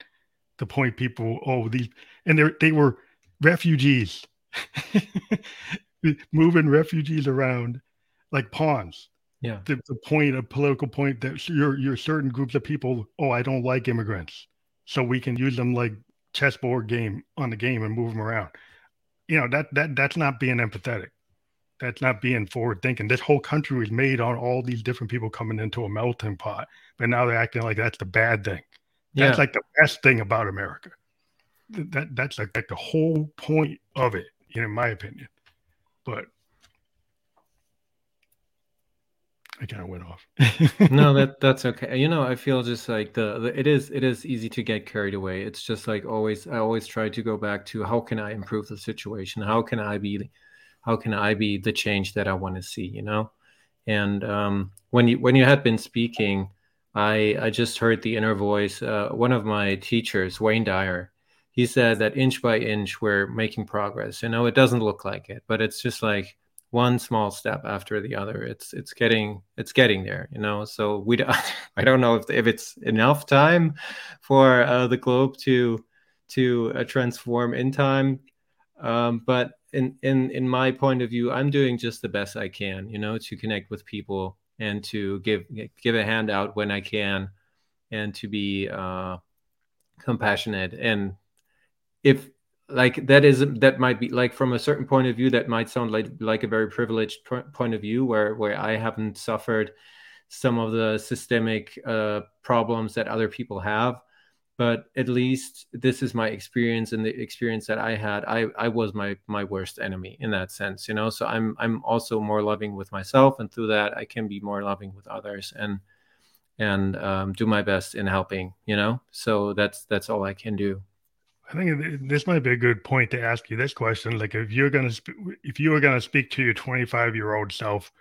to point people, oh, these, and they they were refugees, moving refugees around like pawns. Yeah. The, the point, a political point that you're, you're certain groups of people, oh, I don't like immigrants. So we can use them like chessboard game on the game and move them around you know that that that's not being empathetic that's not being forward thinking this whole country was made on all these different people coming into a melting pot but now they're acting like that's the bad thing that's yeah. like the best thing about america that that's like, like the whole point of it in my opinion but I kind of went off. no, that that's okay. You know, I feel just like the, the, it is it is easy to get carried away. It's just like always I always try to go back to how can I improve the situation? How can I be how can I be the change that I want to see, you know? And um, when you when you had been speaking, I I just heard the inner voice. Uh, one of my teachers, Wayne Dyer, he said that inch by inch we're making progress. You know, it doesn't look like it, but it's just like one small step after the other it's it's getting it's getting there you know so we i don't know if, if it's enough time for uh, the globe to to uh, transform in time um, but in in in my point of view i'm doing just the best i can you know to connect with people and to give give a hand out when i can and to be uh, compassionate. And if like that is that might be like from a certain point of view that might sound like like a very privileged point of view where where i haven't suffered some of the systemic uh, problems that other people have but at least this is my experience and the experience that i had i i was my my worst enemy in that sense you know so i'm i'm also more loving with myself and through that i can be more loving with others and and um, do my best in helping you know so that's that's all i can do I think this might be a good point to ask you this question. Like, if you're gonna, sp- if you were gonna speak to your 25 year old self,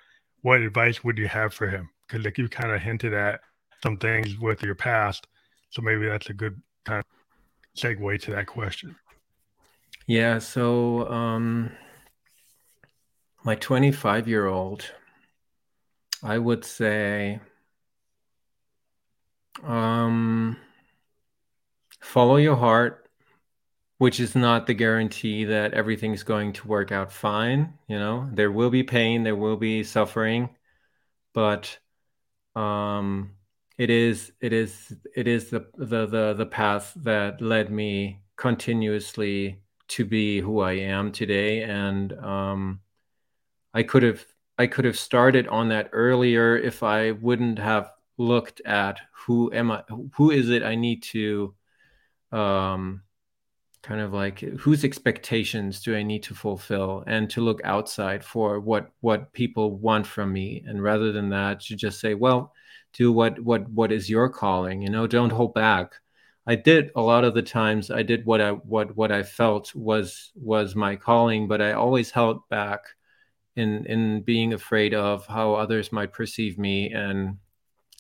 what advice would you have for him? Because like you kind of hinted at some things with your past, so maybe that's a good kind of segue to that question. Yeah. So, um, my 25 year old, I would say, um, follow your heart which is not the guarantee that everything's going to work out fine. You know, there will be pain, there will be suffering, but um, it is it is it is the the the the path that led me continuously to be who I am today, and um, I could have I could have started on that earlier if I wouldn't have looked at who am I, who is it I need to, um, kind of like whose expectations do I need to fulfill, and to look outside for what what people want from me, and rather than that, to just say, well, do what what what is your calling, you know, don't hold back. I did a lot of the times I did what I what what I felt was was my calling, but I always held back in in being afraid of how others might perceive me and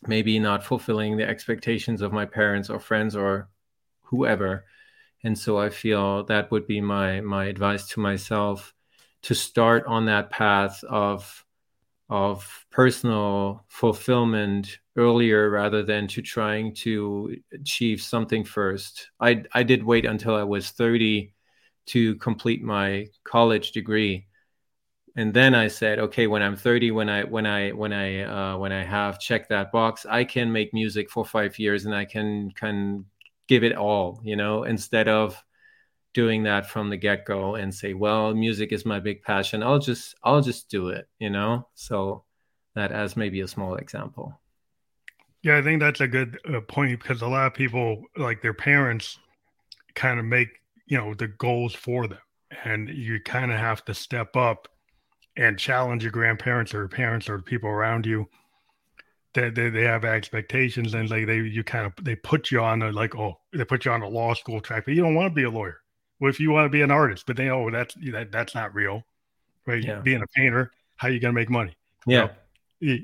maybe not fulfilling the expectations of my parents or friends or whoever and so i feel that would be my my advice to myself to start on that path of of personal fulfillment earlier rather than to trying to achieve something first i i did wait until i was 30 to complete my college degree and then I said, okay, when I'm 30, when I when I when I uh, when I have checked that box, I can make music for five years and I can can give it all, you know, instead of doing that from the get go and say, well, music is my big passion. I'll just I'll just do it, you know. So that as maybe a small example. Yeah, I think that's a good uh, point because a lot of people, like their parents, kind of make you know the goals for them, and you kind of have to step up and challenge your grandparents or parents or people around you. That they, they, have expectations and like they you kind of they put you on a like oh they put you on a law school track but you don't want to be a lawyer. Well if you want to be an artist but they oh that's that, that's not real right? Yeah. being a painter how are you gonna make money? Yeah. You know?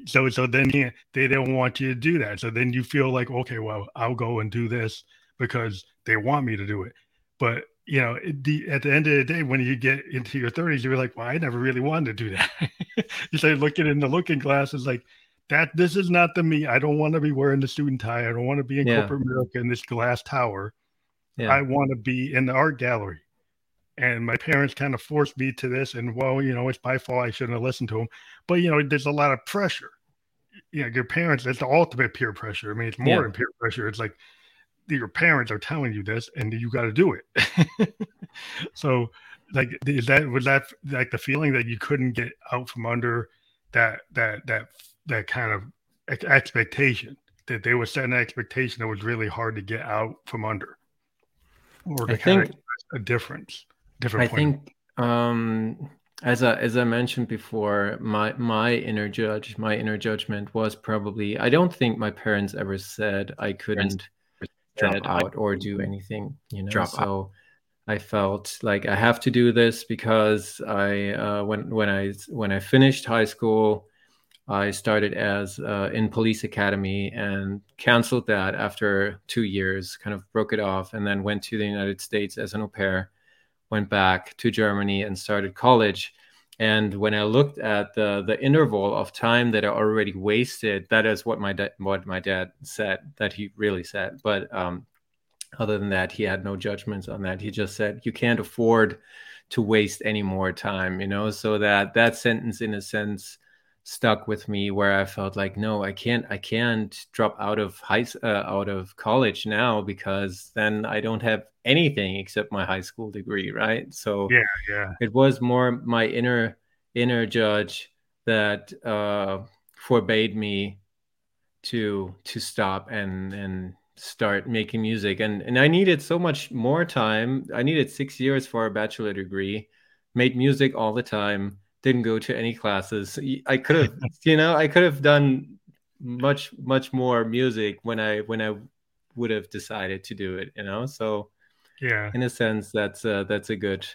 So so then yeah, they don't want you to do that so then you feel like okay well i'll go and do this because they want me to do it but you know, the, at the end of the day, when you get into your 30s, you're like, well, I never really wanted to do that. you say, looking in the looking glass is like, that this is not the me. I don't want to be wearing the suit and tie. I don't want to be in yeah. corporate America in this glass tower. Yeah. I want to be in the art gallery. And my parents kind of forced me to this. And well, you know, it's my fault. I shouldn't have listened to them. But, you know, there's a lot of pressure. You know, your parents, it's the ultimate peer pressure. I mean, it's more yeah. than peer pressure. It's like, your parents are telling you this and you got to do it so like is that was that like the feeling that you couldn't get out from under that that that that kind of expectation that they were setting an expectation that was really hard to get out from under or to I think a difference different i think um as I as I mentioned before, my my inner judge, my inner judgment was probably I don't think my parents ever said I couldn't drop it out. or do anything you know? Drop so out. i felt like i have to do this because i uh, when when i when i finished high school i started as uh, in police academy and canceled that after two years kind of broke it off and then went to the united states as an au pair went back to germany and started college and when I looked at the the interval of time that I already wasted, that is what my da- what my dad said that he really said. But um, other than that, he had no judgments on that. He just said you can't afford to waste any more time, you know. So that that sentence, in a sense, stuck with me where I felt like, no, I can't, I can't drop out of high, uh, out of college now because then I don't have anything except my high school degree, right? So yeah, yeah, it was more my inner inner judge that uh, forbade me to to stop and and start making music and and I needed so much more time. I needed 6 years for a bachelor degree. Made music all the time didn't go to any classes. I could have, you know, I could have done much much more music when I when I would have decided to do it, you know. So yeah, in a sense, that's a, that's a good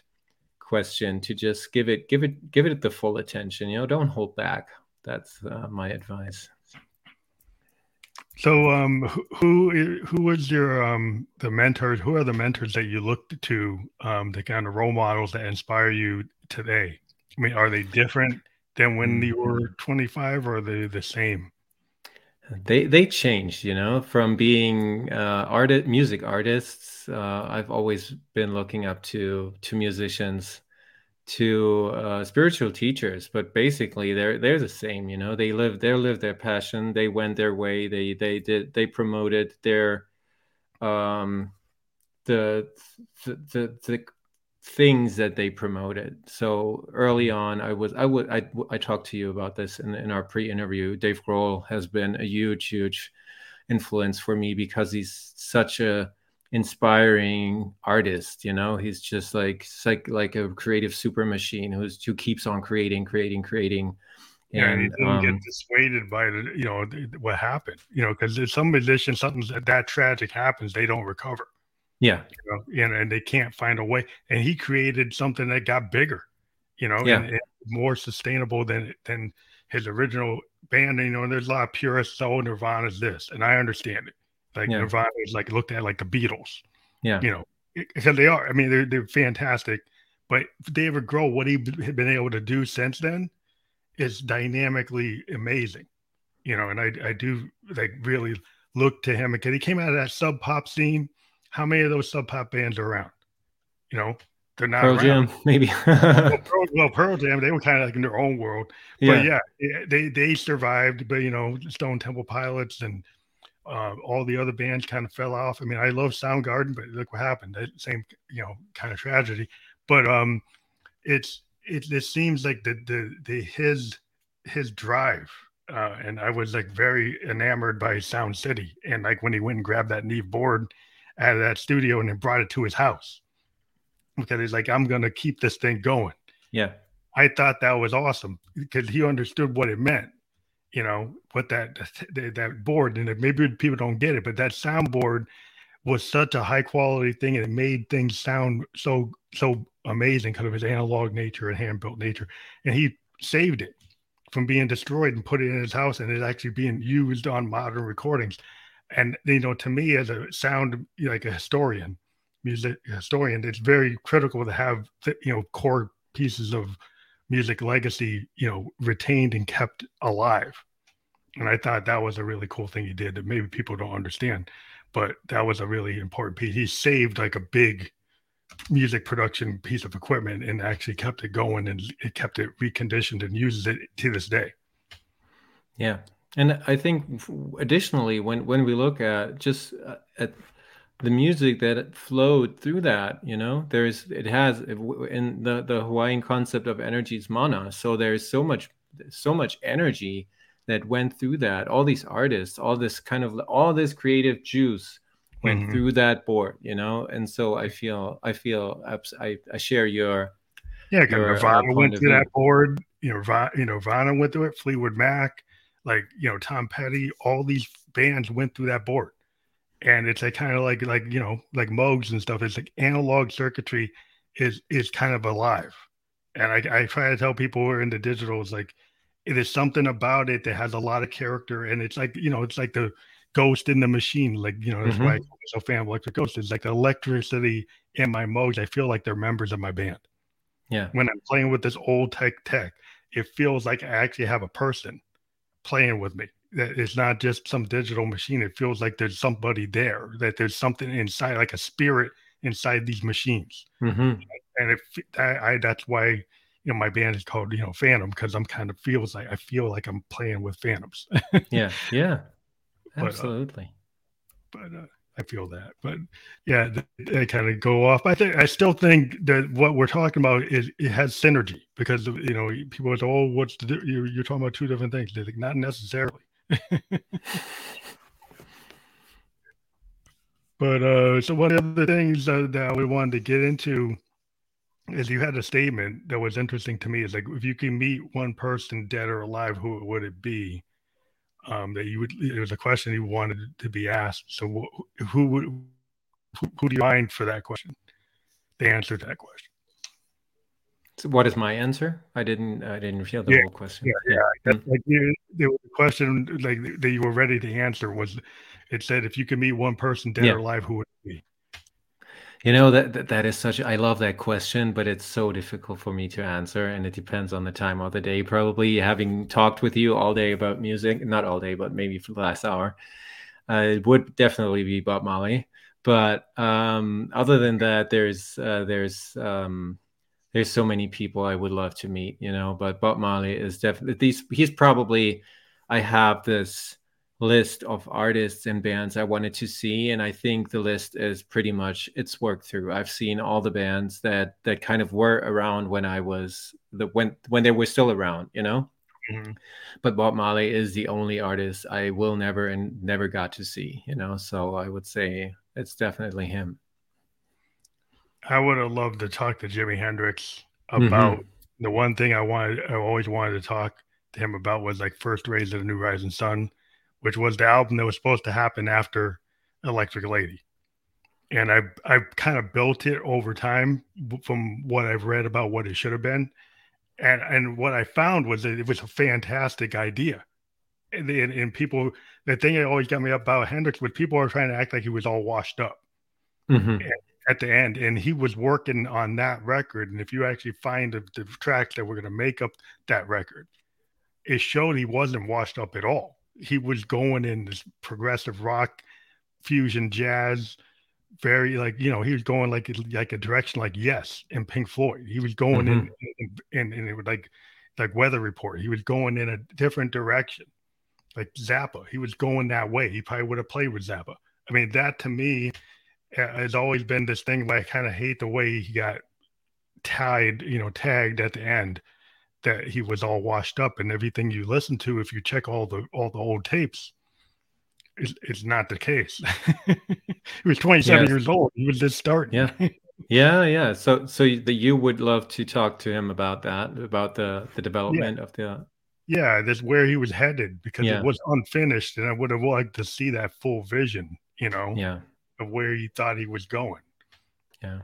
question to just give it give it give it the full attention. You know, don't hold back. That's uh, my advice. So, um, who who was your um the mentors? Who are the mentors that you looked to, um, the kind of role models that inspire you today? I mean, are they different than when you were mm-hmm. 25 or are they the same? They they changed, you know, from being uh, art music artists. Uh, I've always been looking up to to musicians, to uh, spiritual teachers, but basically they're they're the same, you know. They live they live their passion. They went their way. They they did they promoted their um the the the, the things that they promoted. So early on, I was I would I I talked to you about this in in our pre-interview. Dave Grohl has been a huge huge influence for me because he's such a inspiring artist you know he's just like like like a creative super machine who's who keeps on creating creating creating yeah, and, he didn't um, get dissuaded by the, you know, what happened, you know, because if some musicians, something that, that tragic happens, they don't recover. Yeah. You know, and, and they can't find a way. And he created something that got bigger, you know, yeah. and, and more sustainable than than his original band. You know, and there's a lot of purists, oh, Nirvana's this, and I understand it. Like yeah. Nirvana is like looked at like the Beatles. Yeah. You know, because they are. I mean, they're they're fantastic. But David Grohl, what he had been able to do since then is dynamically amazing. You know, and I I do like really look to him because he came out of that sub pop scene how many of those sub pop bands are around? You know, they're not Pearl around. Jam, maybe. well, Pearl, well, Pearl Jam, they were kind of like in their own world. But yeah, yeah they they survived. But you know, Stone Temple Pilots and uh, all the other bands kind of fell off. I mean, I love Soundgarden, but look what happened. That same, you know, kind of tragedy. But um, it's it. It seems like the the the his his drive. Uh, and I was like very enamored by Sound City, and like when he went and grabbed that Neve board out of that studio and then brought it to his house because he's like, I'm going to keep this thing going. Yeah. I thought that was awesome because he understood what it meant, you know, what that that, board and maybe people don't get it, but that soundboard was such a high quality thing and it made things sound so so amazing because of his analog nature and hand built nature, and he saved it from being destroyed and put it in his house and it's actually being used on modern recordings and you know to me as a sound like a historian music historian it's very critical to have you know core pieces of music legacy you know retained and kept alive. And i thought that was a really cool thing he did that maybe people don't understand but that was a really important piece. He saved like a big music production piece of equipment and actually kept it going and it kept it reconditioned and uses it to this day. Yeah and I think additionally, when when we look at just uh, at the music that flowed through that, you know, there's it has in the the Hawaiian concept of energy is mana. So there's so much so much energy that went through that. All these artists, all this kind of all this creative juice went mm-hmm. through that board, you know. And so I feel I feel I I share your yeah. Your, Nirvana uh, went through that board. You know, you know, Nirvana went through it. Fleetwood Mac like you know Tom Petty, all these bands went through that board, and it's like kind of like like you know like Moogs and stuff. It's like analog circuitry is is kind of alive, and I, I try to tell people who are into digital is like it is something about it that has a lot of character, and it's like you know it's like the ghost in the machine. Like you know that's mm-hmm. why I'm so fan of Electric Ghost. It's like the electricity in my Moogs. I feel like they're members of my band. Yeah. When I'm playing with this old tech tech, it feels like I actually have a person playing with me. That it's not just some digital machine. It feels like there's somebody there. That there's something inside, like a spirit inside these machines. Mm-hmm. And if I, I, that's why you know my band is called you know Phantom because I'm kind of feels like I feel like I'm playing with phantoms. yeah, yeah, absolutely. But, uh, but uh, I feel that. But yeah, they, kind of go off. I think I still think that what we're talking about is it has synergy because you know people say, "Oh, what's the you're, you're talking about two different things." They're like, not necessarily. but uh, so one of the things uh, that we wanted to get into is you had a statement that was interesting to me. Is like if you can meet one person, dead or alive, who would it be? Um, that you would it was a question you wanted to be asked. So who would who, who do you find for that question the answer to that question? So what is my answer? I didn't i didn't feel the yeah, whole question. yeah yeah. Mm-hmm. like you, a question like that you were ready to answer was it said if you could meet one person dead yeah. or alive who would it be you know that, that that is such. I love that question, but it's so difficult for me to answer, and it depends on the time of the day. Probably having talked with you all day about music, not all day, but maybe for the last hour, uh, it would definitely be Bob Marley. But um, other than that, there's uh, there's um, there's so many people I would love to meet, you know. But Bob Marley is definitely he's he's probably I have this list of artists and bands I wanted to see, and I think the list is pretty much it's worked through. I've seen all the bands that that kind of were around when I was the when when they were still around, you know. Mm-hmm. But Bob Marley is the only artist I will never and never got to see, you know. So I would say it's definitely him. I would have loved to talk to Jimi Hendrix about mm-hmm. the one thing I wanted. I always wanted to talk to him about was like First Rays of the New Rising Sun which was the album that was supposed to happen after Electric Lady. And I I kind of built it over time from what I've read about what it should have been. And and what I found was that it was a fantastic idea. And, and, and people, the thing that always got me up about Hendrix was people are trying to act like he was all washed up mm-hmm. at the end. And he was working on that record. And if you actually find the, the tracks that were going to make up that record, it showed he wasn't washed up at all he was going in this progressive rock, fusion, jazz, very like you know he was going like like a direction like Yes and Pink Floyd. He was going mm-hmm. in, in, in it was like like Weather Report. He was going in a different direction, like Zappa. He was going that way. He probably would have played with Zappa. I mean that to me uh, has always been this thing where I kind of hate the way he got tied, you know, tagged at the end that he was all washed up and everything you listen to if you check all the all the old tapes is, is not the case. He was 27 yes. years old. He was just starting. Yeah. Yeah yeah. So so that you would love to talk to him about that about the the development yeah. of the uh yeah that's where he was headed because yeah. it was unfinished and i would have liked to see that full vision you know yeah. of where he thought he was going. Yeah.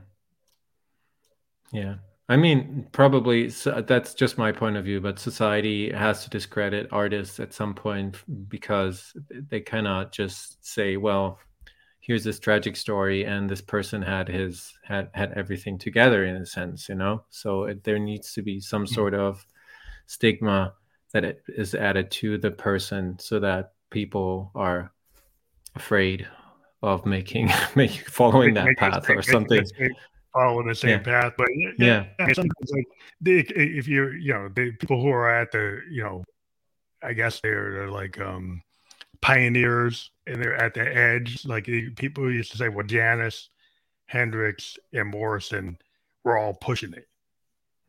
Yeah I mean, probably that's just my point of view, but society has to discredit artists at some point because they cannot just say, well, here's this tragic story and this person had his had had everything together in a sense, you know? So it, there needs to be some mm-hmm. sort of stigma that it is added to the person so that people are afraid of making, making following that path or something follow the same yeah. path. But yeah, yeah. sometimes like they, if you're, you know, the people who are at the, you know, I guess they're, they're like um pioneers and they're at the edge. Like people used to say, well, Janis, Hendrix, and Morrison were all pushing it,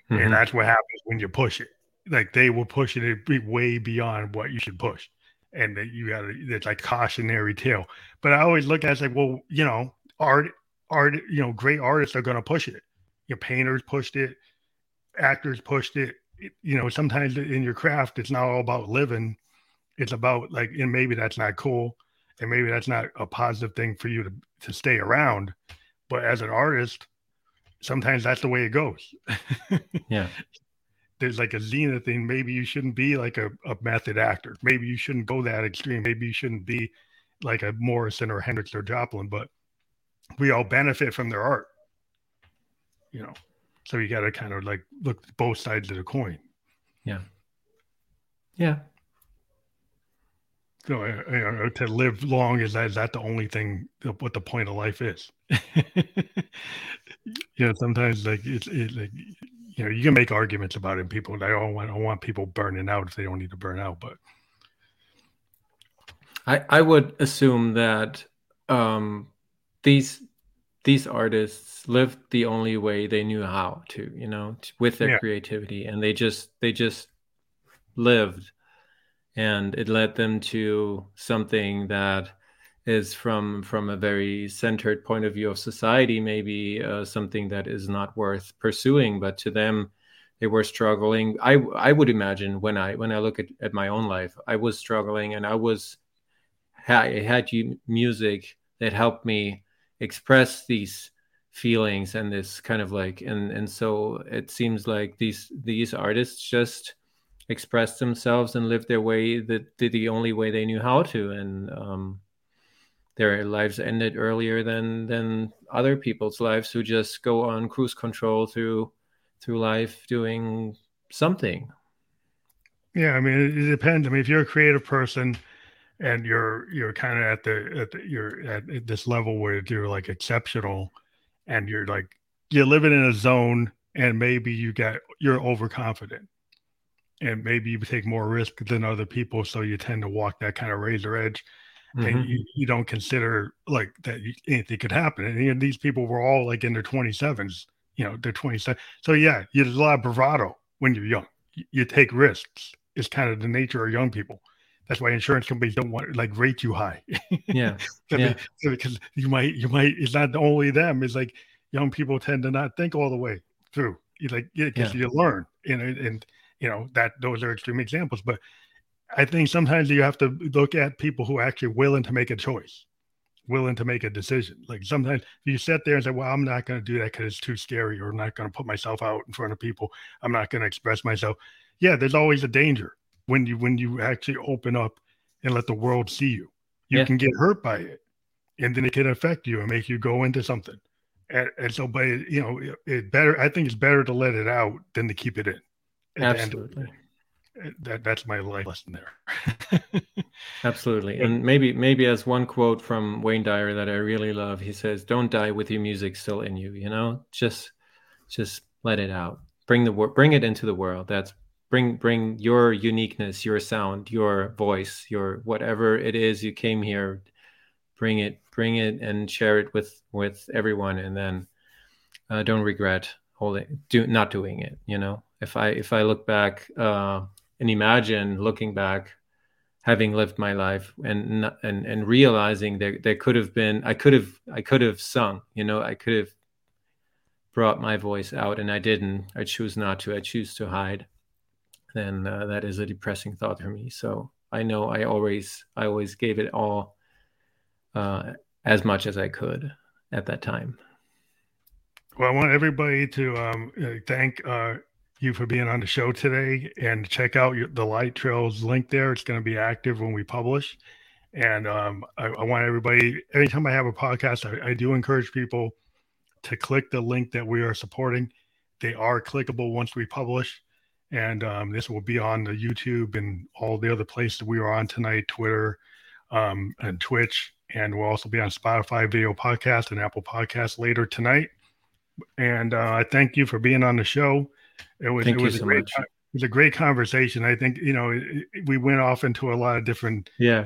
mm-hmm. and that's what happens when you push it. Like they were pushing it way beyond what you should push and that you got it's like cautionary tale. But I always look at it like, well, you know, art art, you know, great artists are going to push it. Your painters pushed it, actors pushed it. it. You know, sometimes in your craft, it's not all about living. It's about like, and maybe that's not cool, and maybe that's not a positive thing for you to to stay around. But as an artist, sometimes that's the way it goes. yeah. There's like a zenith thing. Maybe you shouldn't be like a, a method actor. Maybe you shouldn't go that extreme. Maybe you shouldn't be like a Morrison or Hendrix or Joplin. But we all benefit from their art you know? So you got to kind of like look both sides of the coin. Yeah. Yeah. So uh, you know, to live long is that is that the only thing what the point of life is? You know sometimes like it's it, like you know you can make arguments about it and people i don't want i don't want people burning out if they don't need to burn out but i i would assume that um these these artists lived the only way they knew how to you know with their yeah. creativity and they just they just lived and it led them to something that is from from a very centered point of view of society maybe uh, something that is not worth pursuing but to them they were struggling i i would imagine when i when i look at, at my own life i was struggling and i was i had music that helped me express these feelings and this kind of like and and so it seems like these these artists just expressed themselves and lived their way that the, the only way they knew how to. And um, their lives ended earlier than than other people's lives who just go on cruise control through through life doing something. Yeah i mean it, it depends. I mean if you're a creative person and you're you're kind of at the, at the you're at this level where you're like exceptional and you're like you're living in a zone and maybe you get you're overconfident and maybe you take more risk than other people, so you tend to walk that kind of razor edge. Mm-hmm. And you, you, don't consider like that anything could happen. And these people were all like in their 27s, you know, they're 27. So yeah, there's a lot of bravado when you're young. You, you take risks. It's kind of the nature of young people. That's why insurance companies don't want like rate you high. Yeah. yeah. Because you might, you might, it's not only them. It's like young people tend to not think all the way through. You like, because yeah. you learn, you know, and you know that those are extreme examples. But I think sometimes you have to look at people who are actually willing to make a choice, willing to make a decision. Like sometimes you sit there and say, "Well, I'm not going to do that because it's too scary, or I'm not going to put myself out in front of people. I'm not going to express myself." Yeah, there's always a danger when you when you actually open up and let the world see you. You yeah. can get hurt by it, and then it can affect you and make you go into something. And, and so, but you know, it, it better. I think it's better to let it out than to keep it in. Absolutely. that that's my life lesson there. Absolutely. And maybe maybe as one quote from Wayne Dyer that I really love, he says, "Don't die with your music still in you, you know? Just just let it out. Bring the bring it into the world. That's bring bring your uniqueness, your sound, your voice, your whatever it is you came here, bring it bring it and share it with with everyone and then uh, don't regret holding do not doing it, you know? if I if I look back uh, and imagine looking back, having lived my life and and and realizing there there could have been I could have I could have sung, you know, I could have brought my voice out and I didn't. I choose not to. I choose to hide. Then uh, that is a depressing thought for me. So I know I always I always gave it all uh, as much as I could at that time. Well, I want everybody to um, thank uh, you for being on the show today and check out your, the Light Trails link there. It's going to be active when we publish. And um, I, I, want everybody, anytime I have a podcast, I, I, do encourage people to click the link that we are supporting. They are clickable once we publish. And um, this will be on the YouTube and all the other places we are on tonight Twitter um, and Twitch. And we'll also be on Spotify video podcast and Apple Podcast later tonight. And uh, I thank you for being on the show. It was Thank it was a so great it was a great conversation. I think you know we went off into a lot of different yeah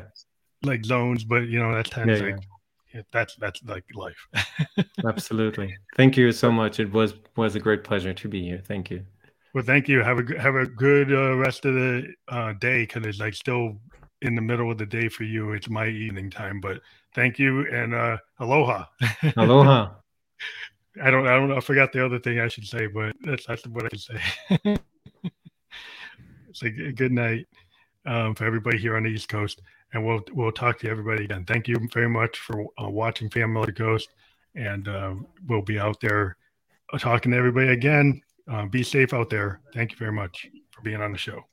like zones, but you know that's kind of like yeah. that's that's like life. Absolutely. Thank you so much. It was was a great pleasure to be here. Thank you. Well, thank you. Have a have a good uh, rest of the uh, day because it's like still in the middle of the day for you. It's my evening time, but thank you and uh, aloha. aloha. I don't I don't. I forgot the other thing I should say, but that's that's what I should say. it's a good night um, for everybody here on the East Coast, and we'll we'll talk to everybody again. Thank you very much for uh, watching Family Ghost, and uh, we'll be out there uh, talking to everybody again. Uh, be safe out there. Thank you very much for being on the show.